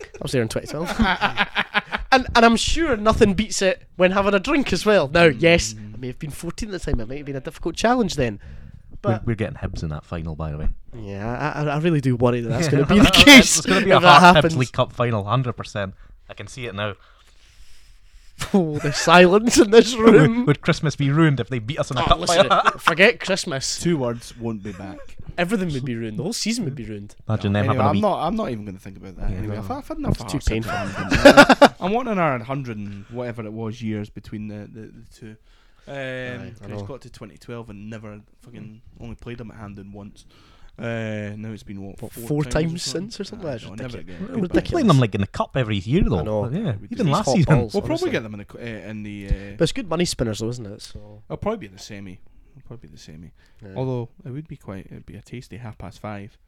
Speaker 2: I was there in 2012, and and I'm sure nothing beats it when having a drink as well. Now, mm. yes, I may have been 14 at the time. It might have been a difficult challenge then.
Speaker 3: we're,
Speaker 2: But
Speaker 3: we're getting Hibs in that final, by the way.
Speaker 2: yeah, I, I- I really do worry that that's going to be the case.
Speaker 3: It's going to be a
Speaker 2: if that
Speaker 3: Hibs. League Cup final, hundred percent. I can see it now.
Speaker 2: Oh, the silence in this room.
Speaker 3: would Christmas be ruined if they beat us in a
Speaker 2: Oh,
Speaker 3: cup
Speaker 2: listen,
Speaker 3: final?
Speaker 2: forget Christmas.
Speaker 1: Two words won't be back.
Speaker 2: Everything would be ruined. The whole season would be ruined.
Speaker 3: Imagine them
Speaker 1: anyway,
Speaker 3: having a
Speaker 1: I'm
Speaker 3: week.
Speaker 1: not. I'm not even going to think about that. Anyway,
Speaker 3: no.
Speaker 1: I've, I've had enough.
Speaker 2: It's too
Speaker 1: Hearts and
Speaker 2: painful.
Speaker 1: fans. I'm wanting our hundred and whatever it was years between the the, the two. Um,
Speaker 2: I
Speaker 1: it's
Speaker 2: know.
Speaker 1: got to 2012 and never fucking only played them at Hampden once. Uh, now it's been what,
Speaker 2: What,
Speaker 1: four,
Speaker 2: four
Speaker 1: times,
Speaker 2: times
Speaker 1: or
Speaker 2: since or something?
Speaker 1: Ah,
Speaker 2: That's
Speaker 1: no, never
Speaker 2: ridiculous.
Speaker 1: again.
Speaker 3: We're
Speaker 2: ridiculous.
Speaker 3: playing them like in the cup every year, though.
Speaker 2: I know.
Speaker 3: Yeah,
Speaker 1: We
Speaker 3: even last season.
Speaker 2: balls.
Speaker 1: We'll probably get them in the co- uh, in the. Uh,
Speaker 2: But it's good money spinners, though, isn't it? So.
Speaker 1: I'll probably be in the semi. I'll probably be the semi.
Speaker 2: yeah.
Speaker 1: Although it would be quite. It'd be a tasty half past five.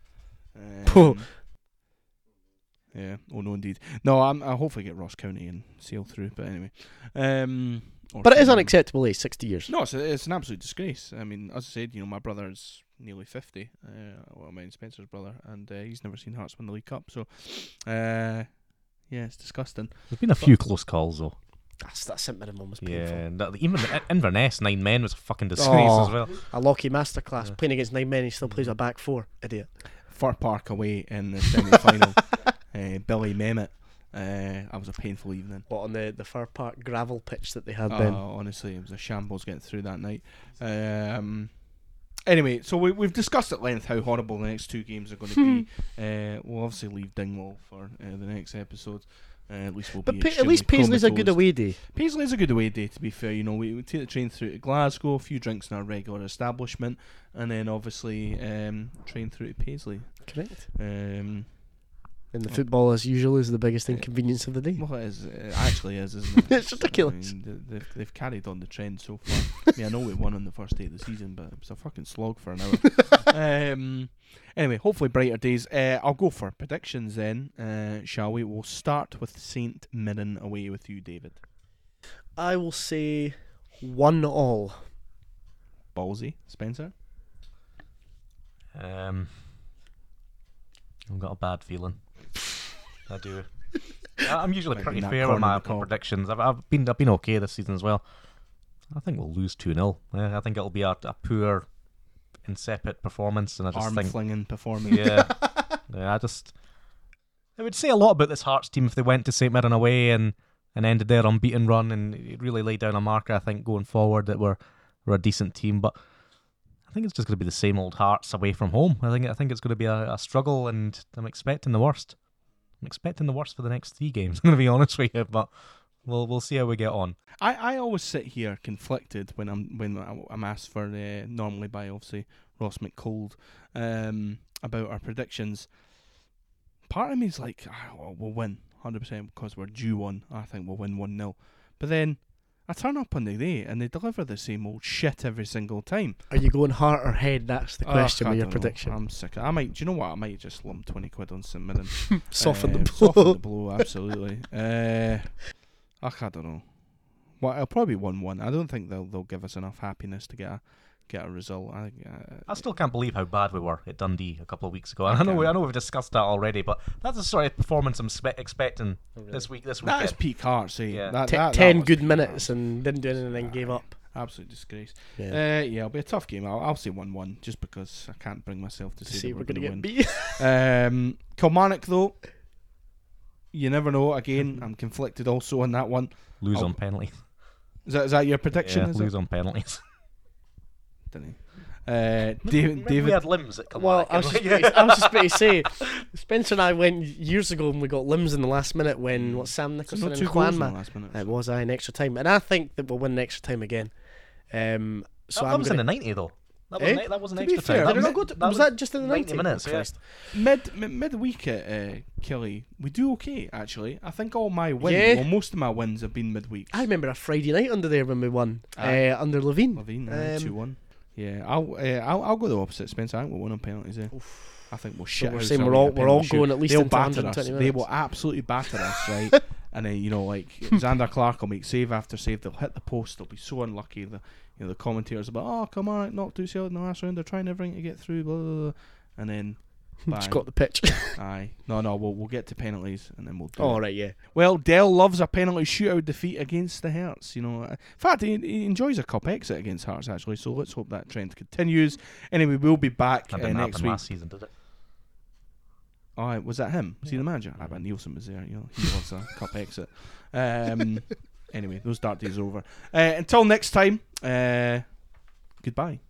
Speaker 2: Oh.
Speaker 1: Um, yeah. Oh no, indeed. No, I'm. I'll hopefully get Ross County and sail through. But anyway. Um.
Speaker 2: but it is unacceptable. Eh? Sixty years.
Speaker 1: No, it's, a, it's an absolute disgrace. I mean, as I said, you know, my brother's nearly 50. Uh, well, mine Spencer's brother, and uh, he's never seen Hearts win the League Cup. So, uh, yeah, it's disgusting.
Speaker 3: There's been a few close calls though.
Speaker 2: That's that St Mirren one was painful.
Speaker 3: Yeah, and that, even the Inverness nine men was a fucking disgrace
Speaker 2: Oh.
Speaker 3: as well.
Speaker 2: A Lockie masterclass
Speaker 3: Yeah.
Speaker 2: playing against nine men. He still plays a back four. Idiot.
Speaker 1: Fir Park away in the semi final. uh, Billy Mehmet. Uh, that was a painful evening.
Speaker 2: What on the the Fir Park gravel pitch that they had
Speaker 1: Oh,
Speaker 2: then?
Speaker 1: honestly, it was a shambles getting through that night. Um, anyway, so we, we've discussed at length how horrible the next two games are going to be. uh, we'll obviously leave Dingwall for uh, the next episode. Uh, at least we'll
Speaker 2: But
Speaker 1: be.
Speaker 2: Pa- at least Paisley's a good away day.
Speaker 1: Paisley's a good away day, to be fair. You know, we, we take the train through to Glasgow, a few drinks in our regular establishment, and then obviously um, train through to Paisley.
Speaker 2: Correct.
Speaker 1: Um,
Speaker 2: And the football, as usual, is the biggest inconvenience of the day.
Speaker 1: well, it, is, it actually is, isn't it?
Speaker 2: It's ridiculous.
Speaker 1: I mean, they've, they've carried on the trend so far. I mean, I know we won on the first day of the season, but it was a fucking slog for an hour. um, anyway, hopefully brighter days. Uh, I'll go for predictions then, uh, shall we? We'll start with Saint Mirren away with you, David.
Speaker 2: I will say one all.
Speaker 1: Ballsy, Spencer.
Speaker 3: Um, I've got a bad feeling. I do. I- I'm usually
Speaker 1: Might be
Speaker 3: pretty
Speaker 1: that
Speaker 3: fair
Speaker 1: corner
Speaker 3: with my,
Speaker 1: of the
Speaker 3: my predictions. I've, I've been I've been okay this season as well. I think we'll lose two 0 I think it'll be a, a poor, insipid performance, and I just
Speaker 1: Arm
Speaker 3: think
Speaker 1: flinging performance.
Speaker 3: yeah, yeah. I just it would say a lot about this Hearts team if they went to St Mirren away and and ended their unbeaten run and it really laid down a marker. I think going forward that we're we're a decent team, but I think it's just going to be the same old Hearts away from home. I think I think it's going to be a, a struggle, and I'm expecting the worst. I'm expecting the worst for the next three games. I'm going to be honest with you, but we'll we'll see how we get on.
Speaker 1: I, I always sit here conflicted when I'm when I'm asked for uh, normally by obviously Ross McCold um, about our predictions. Part of me is like, well, we'll win 100% because we're due one. I think we'll win 1 0. But then I turn up on the day and they deliver the same old shit every single time.
Speaker 2: Are you going heart or head? That's the question
Speaker 1: Ugh,
Speaker 2: with your
Speaker 1: know.
Speaker 2: prediction.
Speaker 1: I'm sick. I might, do you know what? I might just lump 20 quid on St Mirren.
Speaker 2: Soften
Speaker 1: Um,
Speaker 2: the blow.
Speaker 1: Soften the blow, absolutely. uh, ugh, I don't know. Well, it'll probably one one. I don't think they'll they'll give us enough happiness to get a get a result. I, uh,
Speaker 3: I still can't believe how bad we were at Dundee a couple of weeks ago.
Speaker 1: I
Speaker 3: I know we, I know we've discussed that already, but that's the sort of performance I'm spe- expecting this week. This weekend.
Speaker 1: that is peak Hearts. Eh?
Speaker 3: Yeah.
Speaker 1: That,
Speaker 2: Te-
Speaker 1: that, that
Speaker 2: ten
Speaker 1: was
Speaker 2: good
Speaker 1: peak
Speaker 2: minutes
Speaker 1: Hearts.
Speaker 2: and didn't do anything and then gave up.
Speaker 1: Absolute disgrace.
Speaker 2: Yeah.
Speaker 1: Uh, yeah, it'll be a tough game. I'll, I'll say one one just because I can't bring myself to
Speaker 2: to
Speaker 1: say,
Speaker 2: see
Speaker 1: that
Speaker 2: we're
Speaker 1: we're
Speaker 2: gonna
Speaker 1: going
Speaker 2: get
Speaker 1: to
Speaker 2: beat.
Speaker 1: Um, Kilmarnock though, you never know. Again. I'm conflicted also on that one.
Speaker 3: lose
Speaker 1: I'll-
Speaker 3: on penalties.
Speaker 1: Is that is that your prediction?
Speaker 3: Yeah,
Speaker 1: is it?
Speaker 3: lose on penalties.
Speaker 1: Dunno. Uh, David,
Speaker 3: we had limbs at
Speaker 2: Well,
Speaker 3: Kilmarnock.
Speaker 2: I was, just about to, I was just about to say, Spencer and I went years ago and we got limbs in the last minute when what Sam
Speaker 1: So
Speaker 2: Nicholson
Speaker 1: not
Speaker 2: and
Speaker 1: two goals in the
Speaker 2: Juanma.
Speaker 1: last minute.
Speaker 2: It was I in extra time, and I think that we'll win in extra time again. Um, so
Speaker 3: that, that
Speaker 2: I'm
Speaker 3: was
Speaker 2: gonna,
Speaker 3: in the 90 though. That
Speaker 2: Eh?
Speaker 3: wasn't, that wasn't
Speaker 2: to
Speaker 3: extra
Speaker 2: fair,
Speaker 3: time.
Speaker 2: did it
Speaker 3: That
Speaker 2: not
Speaker 3: was,
Speaker 2: to,
Speaker 3: that
Speaker 2: was that just in the
Speaker 3: 90
Speaker 2: 90
Speaker 3: minutes, yeah.
Speaker 1: Mid, mid midweek at uh, Killie, we do okay actually. I think all my wins,
Speaker 2: Yeah.
Speaker 1: well, most of my wins have been midweek.
Speaker 2: I remember a Friday night under there when we won
Speaker 1: Aye.
Speaker 2: uh, under Levein.
Speaker 1: Levein,
Speaker 2: Um,
Speaker 1: two one. Yeah, I'll, uh, I'll I'll go the opposite, Spencer. I think we'll win on penalties. Eh? I think we'll shit.
Speaker 2: we're saying we're all- we're all going at least
Speaker 1: They'll batter us.
Speaker 2: 120
Speaker 1: They will absolutely batter us, right? And then you know, like Zander Clark will make save after save. They'll hit the post. They'll be so unlucky. The you know the commentators about, oh come on, knocked two Celtic in the last round. They're trying everything to get through. Blah blah. blah. And then,
Speaker 2: Just
Speaker 1: bang.
Speaker 2: got the pitch.
Speaker 1: aye, no no, we'll we'll get to penalties and then we'll do.
Speaker 2: All
Speaker 1: it.
Speaker 2: right, yeah.
Speaker 1: Well, Dell loves a penalty shootout defeat against the Hearts. You know, in fact, he, he enjoys a cup exit against Hearts actually. So let's hope that trend continues. Anyway, we'll be back
Speaker 3: That
Speaker 1: uh,
Speaker 3: didn't
Speaker 1: next week.
Speaker 3: last season, did it?
Speaker 1: Aye, was that him? Was he the manager? I bet Neilson was there. You know, he loves a cup exit. Um, anyway, those dark days are over. Uh, until next time. Uh, goodbye.